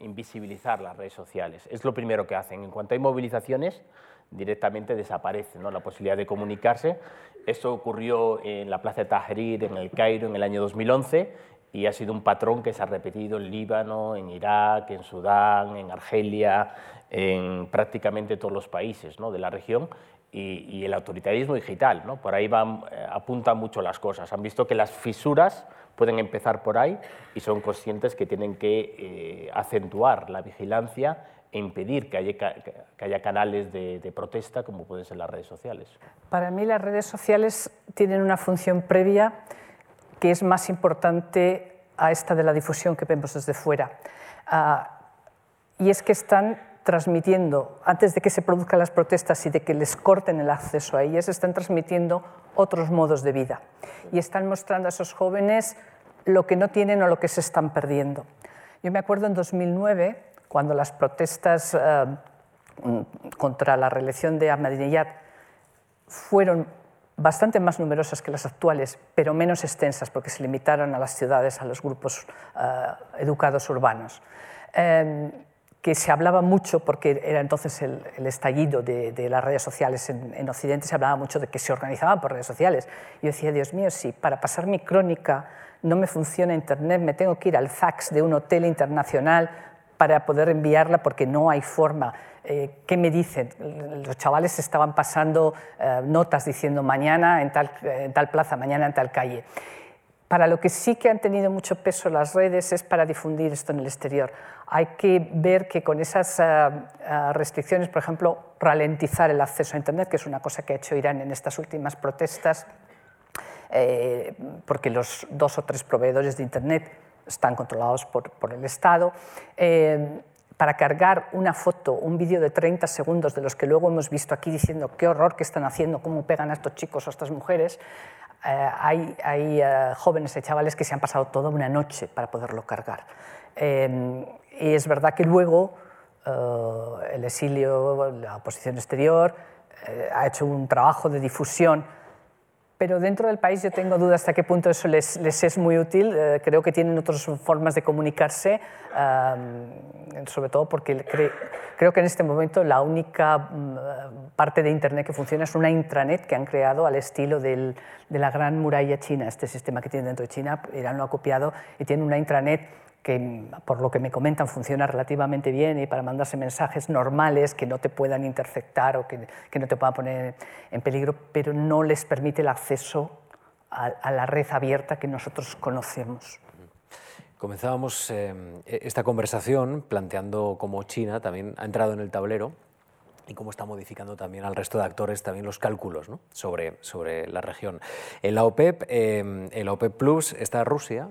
invisibilizar las redes sociales. Es lo primero que hacen. En cuanto hay movilizaciones, directamente desaparece ¿no? la posibilidad de comunicarse. Esto ocurrió en la Plaza de Tahrir, en el Cairo, en el año 2011 y ha sido un patrón que se ha repetido en Líbano, en Irak, en Sudán, en Argelia, en prácticamente todos los países de la región y, el autoritarismo digital. Por ahí van, eh, apuntan mucho las cosas. Han visto que las fisuras pueden empezar por ahí y son conscientes que tienen que eh, acentuar la vigilancia e impedir que haya, canales de, protesta como pueden ser las redes sociales. Para mí las redes sociales tienen una función previa que es más importante a esta de la difusión que vemos desde fuera. Ah, y es que están transmitiendo, antes de que se produzcan las protestas y de que les corten el acceso a ellas, están transmitiendo otros modos de vida y están mostrando a esos jóvenes lo que no tienen o lo que se están perdiendo. Yo me acuerdo en 2009, cuando las protestas eh, contra la reelección de Ahmadinejad fueron bastante más numerosas que las actuales, pero menos extensas porque se limitaron a las ciudades, a los grupos eh, educados urbanos. Eh, que se hablaba mucho, porque era entonces el, estallido de, las redes sociales en, Occidente, se hablaba mucho de que se organizaban por redes sociales. Yo decía, Dios mío, si para pasar mi crónica no me funciona Internet, me tengo que ir al fax de un hotel internacional para poder enviarla porque no hay forma. Eh, ¿Qué me dicen? Los chavales estaban pasando eh, notas diciendo mañana en tal, en tal plaza, mañana en tal calle. Para lo que sí que han tenido mucho peso las redes es para difundir esto en el exterior. Hay que ver que con esas eh, eh, restricciones, por ejemplo, ralentizar el acceso a Internet, que es una cosa que ha hecho Irán en estas últimas protestas, eh, porque los dos o tres proveedores de Internet están controlados por, por el Estado. Para cargar una foto, un vídeo de 30 segundos de los que luego hemos visto aquí diciendo qué horror que están haciendo, cómo pegan a estos chicos o a estas mujeres, eh, hay, eh, jóvenes y chavales que se han pasado toda una noche para poderlo cargar. Em, y es verdad que luego eh, el exilio, la oposición exterior, ha hecho un trabajo de difusión pero dentro del país yo tengo dudas hasta qué punto eso les, les es muy útil. creo que tienen otras formas de comunicarse, sobre todo porque creo que en este momento la única mm, parte de Internet que funciona es una intranet que han creado al estilo del, de la gran muralla china, este sistema que tiene dentro de China, Irán lo ha copiado y tiene una intranet que por lo que me comentan funciona relativamente bien y para mandarse mensajes normales que no te puedan interceptar o que, que no te puedan poner en peligro, pero no les permite el acceso a, a la red abierta que nosotros conocemos. Comenzábamos eh, esta conversación planteando cómo China también ha entrado en el tablero y cómo está modificando también al resto de actores también los cálculos ¿no? sobre, sobre la región. En la OPEP, eh, en la OPEP Plus está Rusia,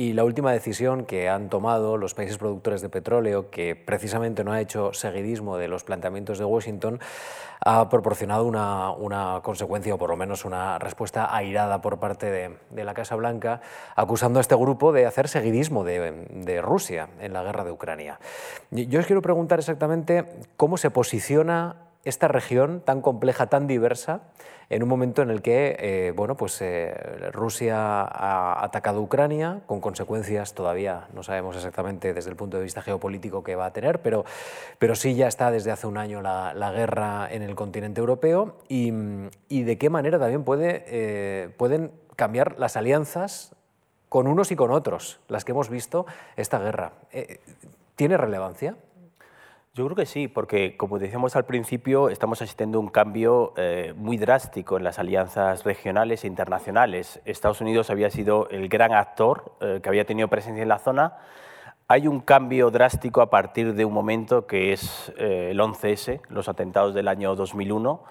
y la última decisión que han tomado los países productores de petróleo, que precisamente no ha hecho seguidismo de los planteamientos de Washington, ha proporcionado una, una consecuencia o por lo menos una respuesta airada por parte de, la Casa Blanca, acusando a este grupo de hacer seguidismo de, de Rusia en la guerra de Ucrania. Yo os quiero preguntar exactamente cómo se posiciona esta región tan compleja, tan diversa, en un momento en el que eh, bueno, pues, eh, Rusia ha atacado Ucrania, con consecuencias todavía no sabemos exactamente desde el punto de vista geopolítico que va a tener, pero, pero sí ya está desde hace un año la, guerra en el continente europeo y, de qué manera también puede, eh, pueden cambiar las alianzas con unos y con otros, las que hemos visto esta guerra. ¿Tiene relevancia? Yo creo que sí, porque como decíamos al principio, estamos asistiendo a un cambio eh, muy drástico en las alianzas regionales e internacionales. Estados Unidos había sido el gran actor eh, que había tenido presencia en la zona. Hay un cambio drástico a partir de un momento que es eh, el 11S, los atentados del año 2001,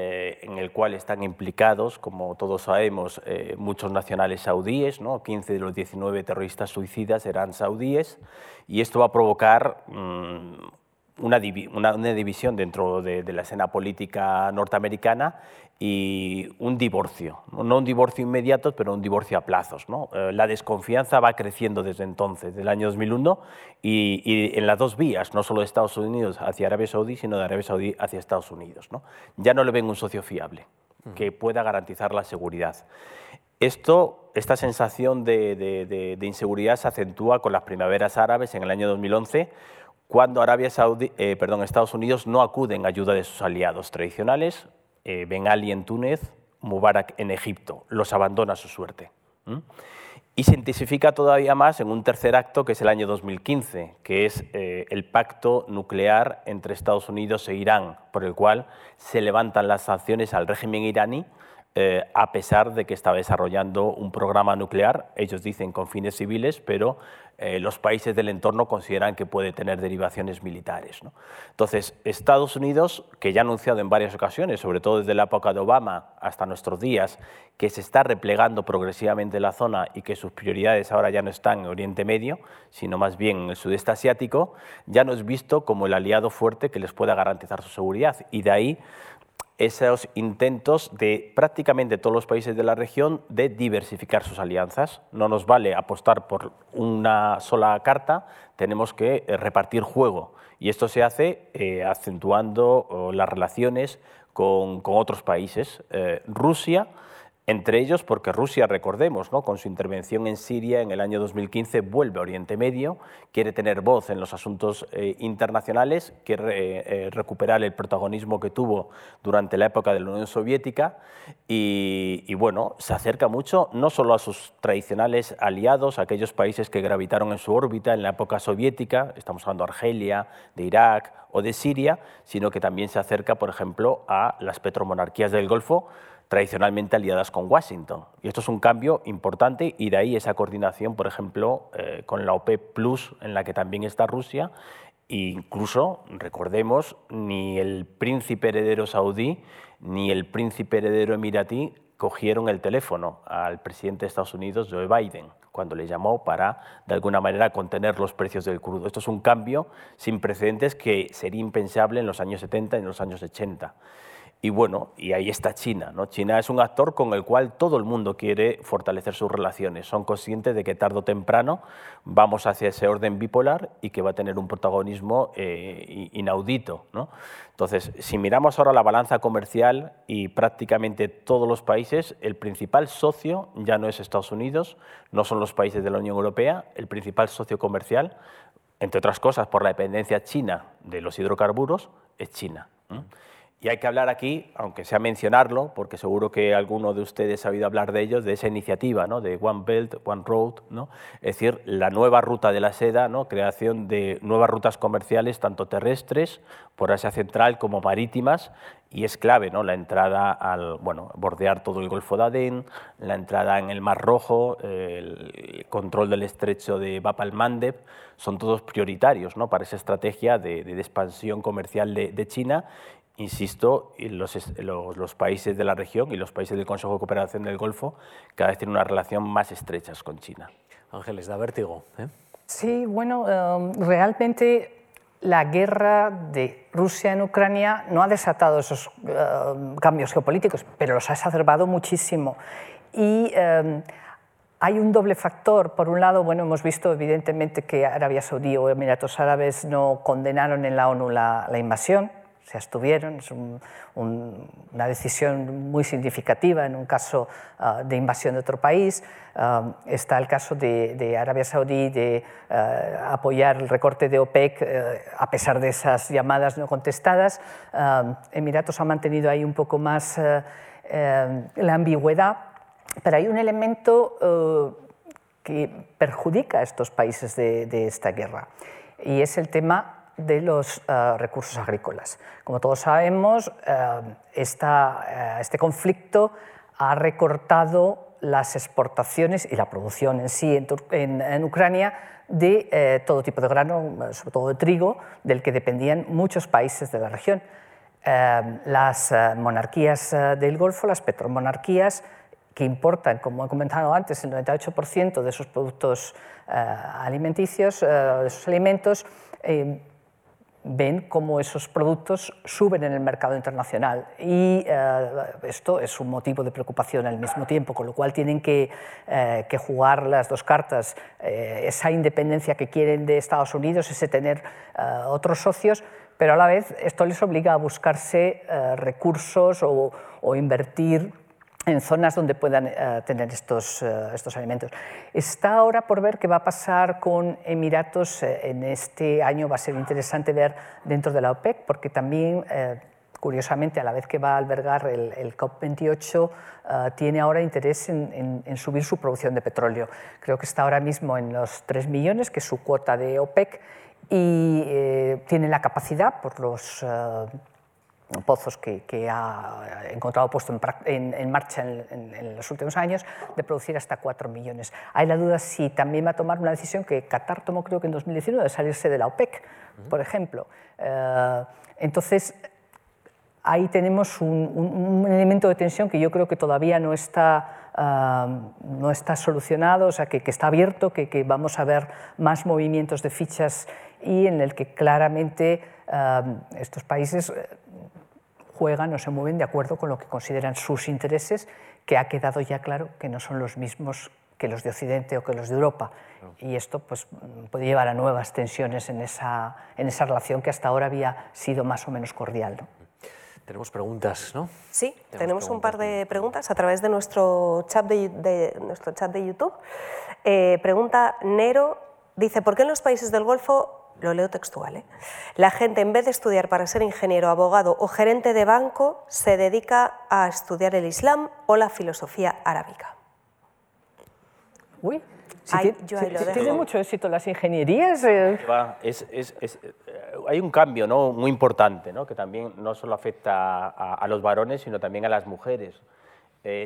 en el cual están implicados, como todos sabemos, muchos nacionales saudíes, ¿no? 15 de los 19 terroristas suicidas eran saudíes, y esto va a provocar mm, una, división dentro de, la escena política norteamericana y un divorcio, no un divorcio inmediato, pero un divorcio a plazos. ¿no? Eh, la desconfianza va creciendo desde entonces, del año 2001, y, en las dos vías, no solo de Estados Unidos hacia Arabia Saudí, sino de Arabia Saudí hacia Estados Unidos. ¿no? Ya no le ven un socio fiable que pueda garantizar la seguridad. Esto, esta sensación de, de inseguridad se acentúa con las primaveras árabes en el año 2011, cuando Arabia Saudí, eh, perdón, Estados Unidos no acuden a ayuda de sus aliados tradicionales, eh, Ben Ali en Túnez, Mubarak en Egipto, los abandona a su suerte. y se intensifica todavía más en un tercer acto que es el año 2015, que es eh, el pacto nuclear entre Estados Unidos e Irán, por el cual se levantan las sanciones al régimen iraní eh, a pesar de que estaba desarrollando un programa nuclear, ellos dicen con fines civiles, pero eh, los países del entorno consideran que puede tener derivaciones militares. Entonces, Estados Unidos, que ya ha anunciado en varias ocasiones, sobre todo desde la época de Obama hasta nuestros días, que se está replegando progresivamente la zona y que sus prioridades ahora ya no están en Oriente Medio, sino más bien en el sudeste asiático, ya no es visto como el aliado fuerte que les pueda garantizar su seguridad. Y de ahí esos intentos de prácticamente todos los países de la región de diversificar sus alianzas. No nos vale apostar por una sola carta, tenemos que eh, repartir juego. Y esto se hace eh, acentuando las relaciones con, otros países. Eh, Rusia entre ellos porque Rusia, recordemos, con su intervención en Siria en el año 2015, vuelve a Oriente Medio, quiere tener voz en los asuntos eh, internacionales, quiere eh, recuperar el protagonismo que tuvo durante la época de la Unión Soviética y, bueno, se acerca mucho no solo a sus tradicionales aliados, aquellos países que gravitaron en su órbita en la época soviética, estamos hablando de Argelia, de Irak o de Siria, sino que también se acerca, por ejemplo, a las petromonarquías del Golfo, tradicionalmente aliadas con Washington. Y esto es un cambio importante y de ahí esa coordinación, por ejemplo, eh, con la OPEP Plus, en la que también está Rusia. E incluso, recordemos, ni el príncipe heredero saudí ni el príncipe heredero emiratí cogieron el teléfono al presidente de Estados Unidos, Joe Biden, cuando le llamó para, de alguna manera, contener los precios del crudo. Esto es un cambio sin precedentes que sería impensable en los años 70 y en los años 80. Y bueno, y ahí está China. ¿no? China es un actor con el cual todo el mundo quiere fortalecer sus relaciones. Son conscientes de que tarde o temprano vamos hacia ese orden bipolar y que va a tener un protagonismo eh, inaudito. ¿no? Entonces, si miramos ahora la balanza comercial y prácticamente todos los países, el principal socio ya no es Estados Unidos, no son los países de la Unión Europea, el principal socio comercial, entre otras cosas por la dependencia china de los hidrocarburos, es China. Y hay que hablar aquí, aunque sea mencionarlo, porque seguro que alguno de ustedes ha oído hablar de ellos, de esa iniciativa ¿no? de One Belt, One Road, ¿no? es decir, la nueva ruta de la seda, ¿no? creación de nuevas rutas comerciales, tanto terrestres, por Asia Central, como marítimas, y es clave ¿no? la entrada al bueno, bordear todo el Golfo de Adén, la entrada en el Mar Rojo, el control del estrecho de Bab al-Mandeb, son todos prioritarios ¿no? para esa estrategia de, expansión comercial de China insisto, los, los, países de la región y los países del Consejo de Cooperación del Golfo cada vez tienen una relación más estrecha con China. Ángeles, da vértigo. ¿eh? Sí, bueno, um, realmente la guerra de Rusia en Ucrania no ha desatado esos um, cambios geopolíticos, pero los ha exacerbado muchísimo. Y um, hay un doble factor. Por un lado, bueno, hemos visto evidentemente que Arabia Saudí o Emiratos Árabes no condenaron en la ONU la invasión, se abstuvieron, es una decisión muy significativa en un caso ah, de invasión de otro país. Ah, está el caso de, Arabia Saudí de ah, apoyar el recorte de OPEC a pesar de esas llamadas no contestadas. Emiratos ha mantenido ahí un poco más eh, la ambigüedad, pero hay un elemento que perjudica a estos países de esta guerra y es el tema de los eh, recursos agrícolas. Como todos sabemos, eh, eh, este conflicto ha recortado las exportaciones y la producción en sí en, Ucrania de todo tipo de grano, sobre todo de trigo, del que dependían muchos países de la región. las monarquías del Golfo, las petromonarquías, que importan, como he comentado antes, el 98% de sus productos alimenticios, de sus alimentos, ven cómo esos productos suben en el mercado internacional. Y eh, esto es un motivo de preocupación al mismo tiempo, con lo cual tienen que, eh, jugar las dos cartas, eh, esa independencia que quieren de Estados Unidos, ese tener otros socios, pero a la vez esto les obliga a buscarse recursos o, o invertir en zonas donde puedan eh, tener estos, eh, estos alimentos. Está ahora por ver qué va a pasar con Emiratos. Eh, en este año va a ser interesante ver dentro de la OPEC, porque también curiosamente, a la vez que va a albergar el, COP28, tiene ahora interés en, subir su producción de petróleo. Creo que está ahora mismo en los 3 millones, que es su cuota de OPEC, y tiene la capacidad, por los pozos que, ha encontrado puesto en, marcha en, los últimos años, de producir hasta 4 millones. Hay la duda si también va a tomar una decisión que Qatar tomó creo que en 2019, de salirse de la OPEC, por ejemplo. Eh, entonces, ahí tenemos un, elemento de tensión que yo creo que todavía no está, eh, no está solucionado, o sea, que, está abierto, que, que, vamos a ver más movimientos de fichas y en el que claramente eh, estos países juegan o se mueven de acuerdo con lo que consideran sus intereses, que ha quedado ya claro que no son los mismos que los de Occidente o que los de Europa. Y esto pues, puede llevar a nuevas tensiones en esa, en esa relación que hasta ahora había sido más o menos cordial. Tenemos preguntas, ¿no? Sí, tenemos, un par de preguntas a través de nuestro chat de, nuestro chat de YouTube. Eh, pregunta Nero, dice, ¿por qué en los países del Golfo lo leo textual, ¿eh? la gente en vez de estudiar para ser ingeniero, abogado o gerente de banco, se dedica a estudiar el Islam o la filosofía arábica. Uy, tiene mucho éxito las ingenierías. Eh. Eh, hay un cambio ¿no? muy importante, ¿no? que también no solo afecta a, los varones, sino también a las mujeres.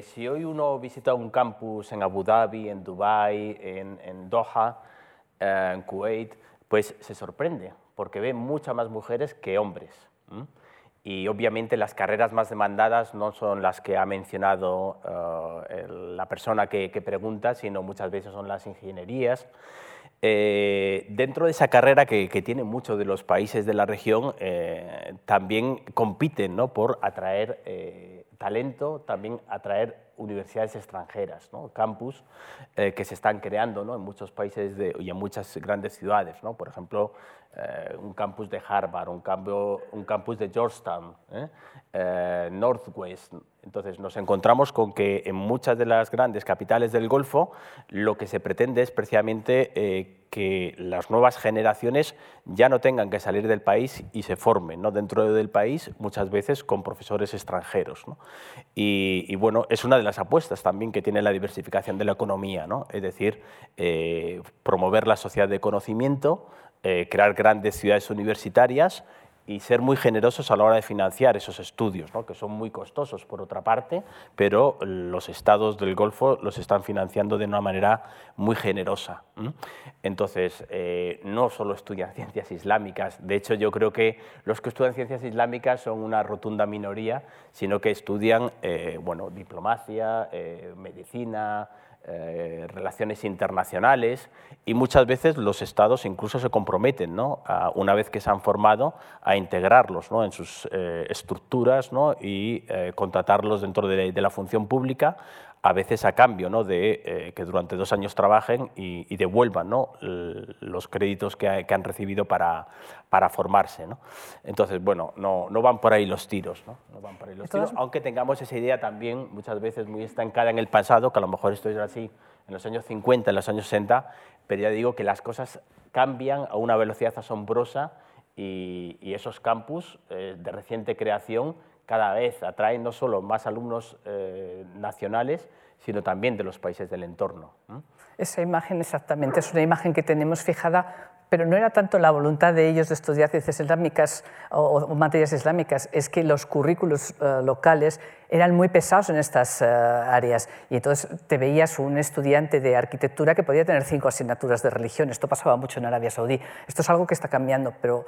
si hoy uno visita un campus en Abu Dhabi, en Dubái, en, en Doha, en Kuwait, pues se sorprende, porque ve muchas más mujeres que hombres. Y obviamente las carreras más demandadas no son las que ha mencionado eh, la persona que, pregunta, sino muchas veces son las ingenierías. Eh, dentro de esa carrera que, tiene muchos de los países de la región, eh, también compiten ¿no? por atraer talento, también atraer universidades extranjeras, ¿no? campus eh, que se están creando ¿no? en muchos países de, y en muchas grandes ciudades. ¿no? Por ejemplo, eh, un campus de Harvard, un, campus de Georgetown, ¿eh? Northwest. Entonces nos encontramos con que en muchas de las grandes capitales del Golfo lo que se pretende es precisamente que las nuevas generaciones ya no tengan que salir del país y se formen ¿no? dentro del país, muchas veces con profesores extranjeros. Y, bueno, es una de las apuestas también que tiene la diversificación de la economía, ¿no? es decir, eh, promover la sociedad de conocimiento, eh, crear grandes ciudades universitarias y ser muy generosos a la hora de financiar esos estudios, que son muy costosos por otra parte, pero los estados del Golfo los están financiando de una manera muy generosa. Entonces, eh, no solo estudian ciencias islámicas, de hecho yo creo que los que estudian ciencias islámicas son una rotunda minoría, sino que estudian eh, bueno, diplomacia, eh, medicina, eh, relaciones internacionales y muchas veces los estados incluso se comprometen, ¿no? una vez que se han formado, a integrarlos ¿no? en sus eh, estructuras y eh, contratarlos dentro de, de, la función pública a veces a cambio ¿no? de eh, que durante dos años trabajen y, devuelvan ¿no? los créditos que, han recibido para, para formarse. ¿no? Entonces, bueno, no, no, van por ahí los tiros, ¿no? no van por ahí los tiros, aunque tengamos esa idea también muchas veces muy estancada en el pasado, que a lo mejor esto es así en los años 50, en los años 60, pero ya digo que las cosas cambian a una velocidad asombrosa y, esos campus eh, de reciente creación cada vez atraen no solo más alumnos eh, nacionales, sino también de los países del entorno. Esa imagen exactamente es una imagen que tenemos fijada pero no era tanto la voluntad de ellos de estudiar ciencias islámicas o, materias islámicas, es que los currículos eh, locales eran muy pesados en estas eh, áreas y entonces te veías un estudiante de arquitectura que podía tener cinco asignaturas de religión. Esto pasaba mucho en Arabia Saudí. Esto es algo que está cambiando, pero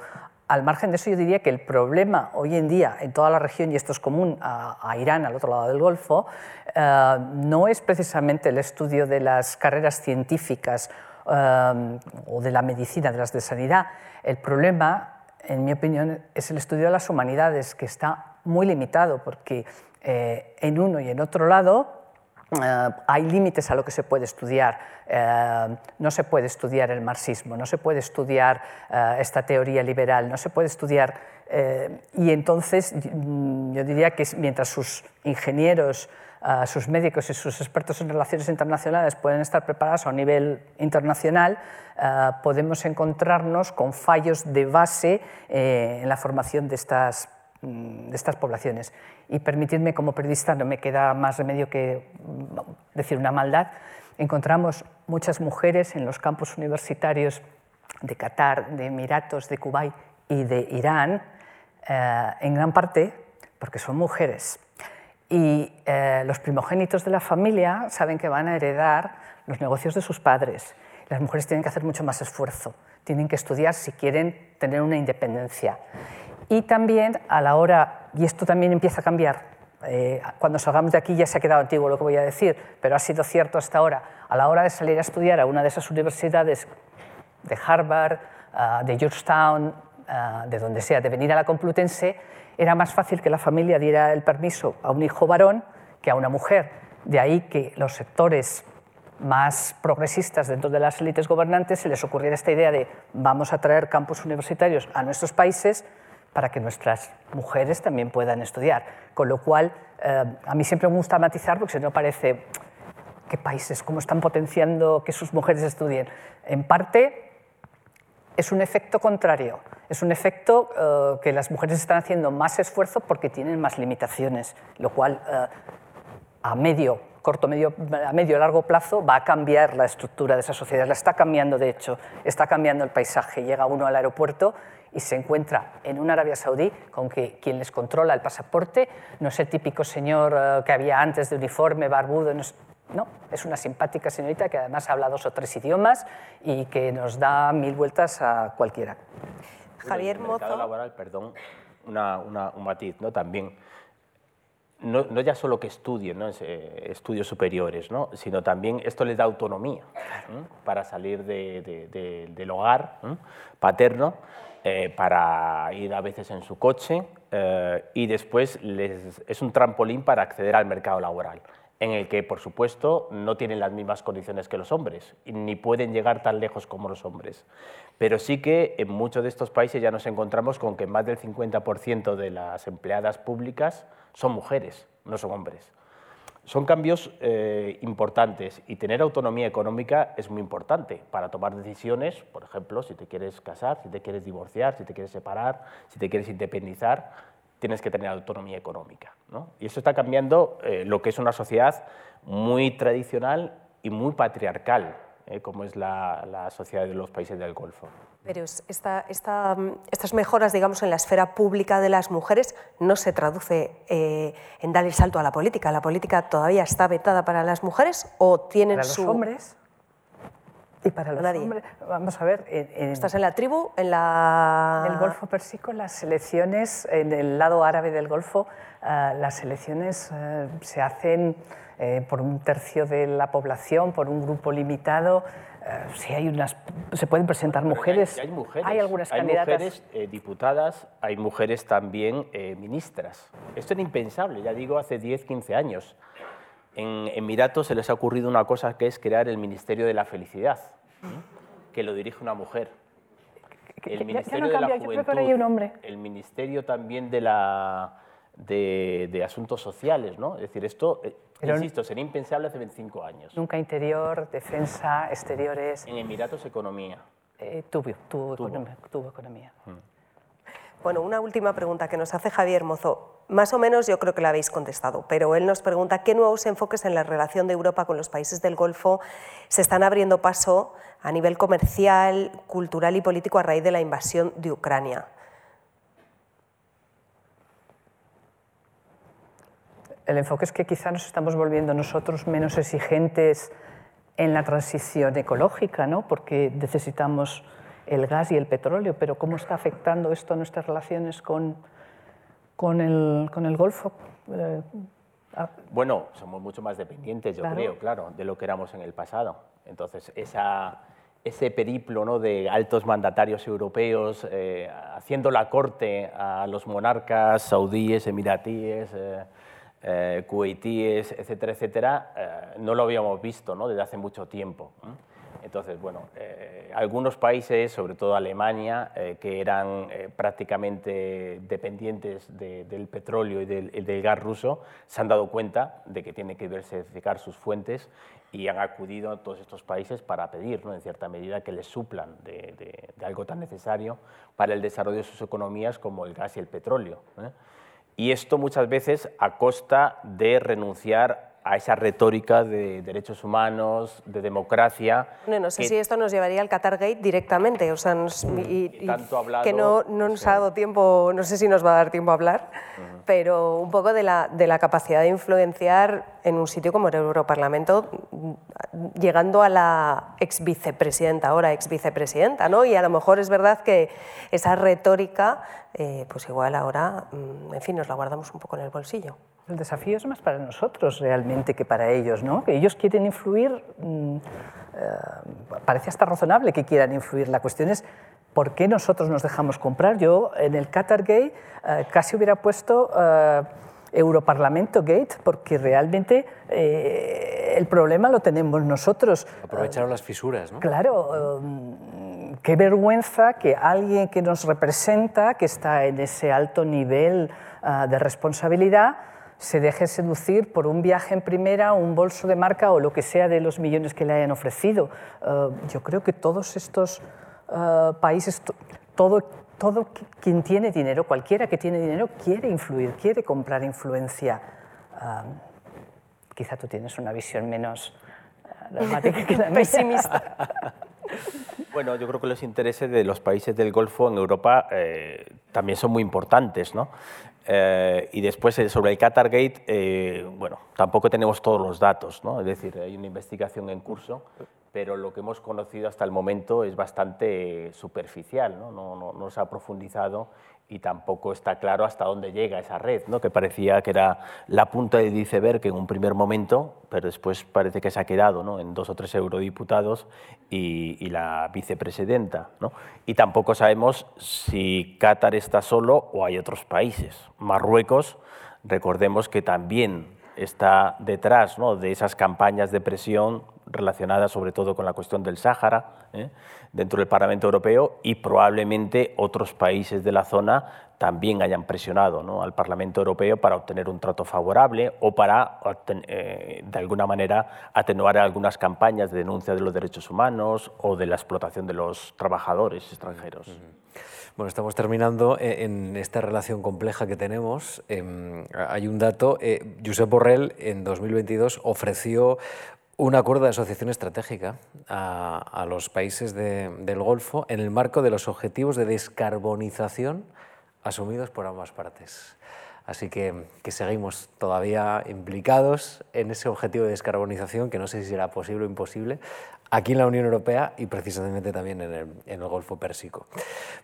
al margen de eso yo diría que el problema hoy en día en toda la región, y esto es común a, Irán, al otro lado del Golfo, eh, no es precisamente el estudio de las carreras científicas Um, o de la medicina, de las de sanidad. El problema, en mi opinión, es el estudio de las humanidades, que está muy limitado, porque eh, en uno y en otro lado eh, hay límites a lo que se puede estudiar. Eh, no se puede estudiar el marxismo, no se puede estudiar esta teoría liberal, no se puede estudiar. y entonces yo diría que mientras sus ingenieros sus médicos y sus expertos en relaciones internacionales pueden estar preparados a nivel internacional, eh, podemos encontrarnos con fallos de base eh, en la formación de estas mm, de estas poblaciones. Y permitidme, como periodista, no me queda más remedio que mm, decir una maldad. Encontramos muchas mujeres en los campus universitarios de Qatar, de Emiratos, de Kuwait y de Irán, eh, en gran parte porque son mujeres. Y eh, los primogénitos de la familia saben que van a heredar los negocios de sus padres. Las mujeres tienen que hacer mucho más esfuerzo, tienen que estudiar si quieren tener una independencia. Y también a la hora, y esto también empieza a cambiar, eh, cuando salgamos de aquí ya se ha quedado antiguo lo que voy a decir, pero ha sido cierto hasta ahora, a la hora de salir a estudiar a una de esas universidades de Harvard, ah, de Georgetown, ah, de donde sea, de venir a la Complutense, era más fácil que la familia diera el permiso a un hijo varón que a una mujer. De ahí que los sectores más progresistas dentro de las élites gobernantes se les ocurriera esta idea de vamos a traer campus universitarios a nuestros países para que nuestras mujeres también puedan estudiar. Con lo cual, eh, a mí siempre me gusta matizar porque si no parece, ¿qué países? ¿Cómo están potenciando que sus mujeres estudien? En parte es un efecto contrario, es un efecto eh, que las mujeres están haciendo más esfuerzo porque tienen más limitaciones, lo cual eh, a medio, corto, medio, a medio largo plazo va a cambiar la estructura de esa sociedad, la está cambiando de hecho, está cambiando el paisaje. Llega uno al aeropuerto y se encuentra en una Arabia Saudí con que quien les controla el pasaporte no es el típico señor eh, que había antes de uniforme, barbudo, no es, no, es una simpática señorita que además habla dos o tres idiomas y que nos da mil vueltas a cualquiera. Javier Mozo. mercado laboral, perdón, un matiz, ¿no? También. No, ya solo que estudien ¿no? Eh, estudios superiores, ¿no? sino también esto les da autonomía para salir del hogar paterno eh, para ir a veces en su coche eh, y después les, es un trampolín para acceder al mercado laboral, en el que, por supuesto, no tienen las mismas condiciones que los hombres, ni pueden llegar tan lejos como los hombres. Pero sí que en muchos de estos países ya nos encontramos con que más del 50% de las empleadas públicas son mujeres, no son hombres. Son cambios eh, importantes y tener autonomía económica es muy importante para tomar decisiones, por ejemplo, si te quieres casar, si te quieres divorciar, si te quieres separar, si te quieres independizar, tienes que tener autonomía económica. Y eso está cambiando eh, lo que es una sociedad muy tradicional y muy patriarcal, eh, como es la sociedad de los países del Golfo. Pero esta, estas mejoras, digamos, en la esfera pública de las mujeres no se traduce eh, en dar el salto a la política. ¿La política todavía está vetada para las mujeres o tienen para los hombres y para los hombres. Vamos a ver. ¿Estás en la tribu? En la... el Golfo Pérsico, las elecciones, en el lado árabe del Golfo, eh, las elecciones eh, se hacen por un tercio de la población, por un grupo limitado. Eh, sí hay unas, se pueden presentar mujeres. Hay, mujeres. Hay algunas candidatas. mujeres eh, diputadas, hay mujeres también eh, ministras. Esto era impensable, ya digo, hace 10, 15 años. En Emiratos se les ha ocurrido una cosa que es crear el Ministerio de la Felicidad, que lo dirige una mujer. El Ministerio de la Juventud, un hombre. el Ministerio también de, la, de, de Asuntos Sociales, ¿no? Es decir, esto Insisto, sería impensable hace 25 años. Nunca interior, defensa, exteriores. En Emiratos, economía. Eh, tuvo, economía. Mm. Bueno, una última pregunta que nos hace Javier Mozo. Más o menos yo creo que la habéis contestado, pero él nos pregunta qué nuevos enfoques en la relación de Europa con los países del Golfo se están abriendo paso a nivel comercial, cultural y político a raíz de la invasión de Ucrania. El enfoque es que quizá nos estamos volviendo nosotros menos exigentes en la transición ecológica, ¿no? porque necesitamos el gas y el petróleo, pero ¿cómo está afectando esto a nuestras relaciones con, con, el, con el Golfo? Eh. Bueno, somos mucho más dependientes, yo creo, claro, de lo que éramos en el pasado. Entonces, esa, ese periplo ¿no? de altos mandatarios europeos eh, haciendo la corte a los monarcas saudíes, emiratíes, eh, eh, kuwaitíes, etcétera, etcétera, eh, no lo habíamos visto ¿no? desde hace mucho tiempo. Entonces, bueno, eh, algunos países, sobre todo Alemania, eh, que eran eh, prácticamente dependientes del petróleo y del, gas ruso, se han dado cuenta de que tienen que diversificar sus fuentes y han acudido a todos estos países para pedir, en cierta medida, que les suplan de, algo tan necesario para el desarrollo de sus economías como el gas y el petróleo. Y esto muchas veces a costa de renunciar a esa retórica de derechos humanos, de democracia. no sé si esto nos llevaría al Qatar Gate directamente, o sea, y, que no, no nos ha dado tiempo, no sé si nos va a dar tiempo a hablar, pero un poco de la, de la capacidad de influenciar en un sitio como el Europarlamento, llegando a la ex vicepresidenta, ahora ex vicepresidenta, ¿no? Y a lo mejor es verdad que esa retórica, eh, pues igual ahora, mm, en fin, nos la guardamos un poco en el bolsillo. El desafío es más para nosotros realmente que para ellos, ¿no? Que ellos quieren influir, mm, eh, parece hasta razonable que quieran influir. La cuestión es por qué nosotros nos dejamos comprar. Yo en el Qatar Gay eh, casi hubiera puesto eh, Europarlamento Gate porque realmente el problema lo tenemos nosotros. Aprovecharon las fisuras, ¿no? Claro. qué vergüenza que alguien que nos representa, que está en ese alto nivel de responsabilidad, se deje seducir por un viaje en primera, un bolso de marca o lo que sea de los millones que le hayan ofrecido. Eh, yo creo que todos estos eh, países, todo, todo quien tiene dinero, cualquiera que tiene dinero, quiere influir, quiere comprar influencia. Eh, quizá tú tienes una visión menos dramática que la Pesimista. Bueno, yo creo que los intereses de los países del Golfo en Europa también son muy importantes. ¿no? Eh, y después eh, sobre el Qatar Gate, eh, bueno, tampoco tenemos todos los datos, ¿no? es decir, hay una investigación en curso, pero lo que hemos conocido hasta el momento es bastante superficial, no, no, no se ha profundizado y tampoco está claro hasta dónde llega esa red, ¿no? que parecía que era la punta del iceberg en un primer momento, pero después parece que se ha quedado ¿no? en dos o tres eurodiputados y, y la vicepresidenta. ¿no? Y tampoco sabemos si Qatar está solo o hay otros países. Marruecos, recordemos que también está detrás ¿no? de esas campañas de presión relacionadas sobre todo con la cuestión del Sáhara ¿eh? dentro del Parlamento Europeo y probablemente otros países de la zona también hayan presionado al Parlamento Europeo para obtener un trato favorable o para, eh, de alguna manera, atenuar algunas campañas de denuncia de los derechos humanos o de la explotación de los trabajadores extranjeros. Bueno, estamos terminando eh, en esta relación compleja que tenemos. Em, hay un dato, eh, Josep Borrell en 2022 ofreció un acuerdo de asociación estratégica a, los países del Golfo en el marco de los objetivos de descarbonización asumidos por ambas partes. Así que, que, seguimos todavía implicados en ese objetivo de descarbonización, que no sé si será posible o imposible, aquí en la Unión Europea y precisamente también en el, Golfo Pérsico.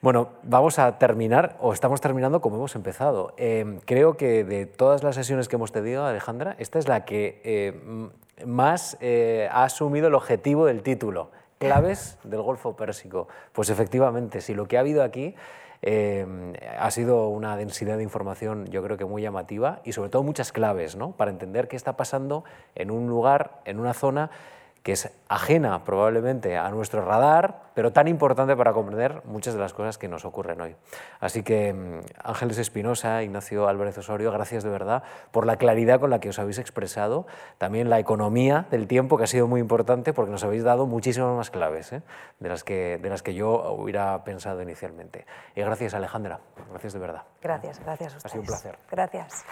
Bueno, vamos a terminar, o estamos terminando como hemos empezado. Eh, creo que de todas las sesiones que hemos tenido, Alejandra, esta es la que eh, más eh, ha asumido el objetivo del título, claves del Golfo Pérsico. Pues efectivamente, si lo que ha habido aquí eh, ha sido una densidad de información yo creo que muy llamativa y sobre todo muchas claves ¿no? para entender qué está pasando en un lugar, en una zona que es ajena probablemente a nuestro radar, pero tan importante para comprender muchas de las cosas que nos ocurren hoy. Así que mm, Ángeles Espinosa, Ignacio Álvarez Osorio, gracias de verdad por la claridad con la que os habéis expresado, también la economía del tiempo, que ha sido muy importante porque nos habéis dado muchísimas más claves ¿eh? de, las que, de las que yo hubiera pensado inicialmente. Y gracias Alejandra, gracias de verdad. Gracias, gracias a Ha sido un placer. Gracias.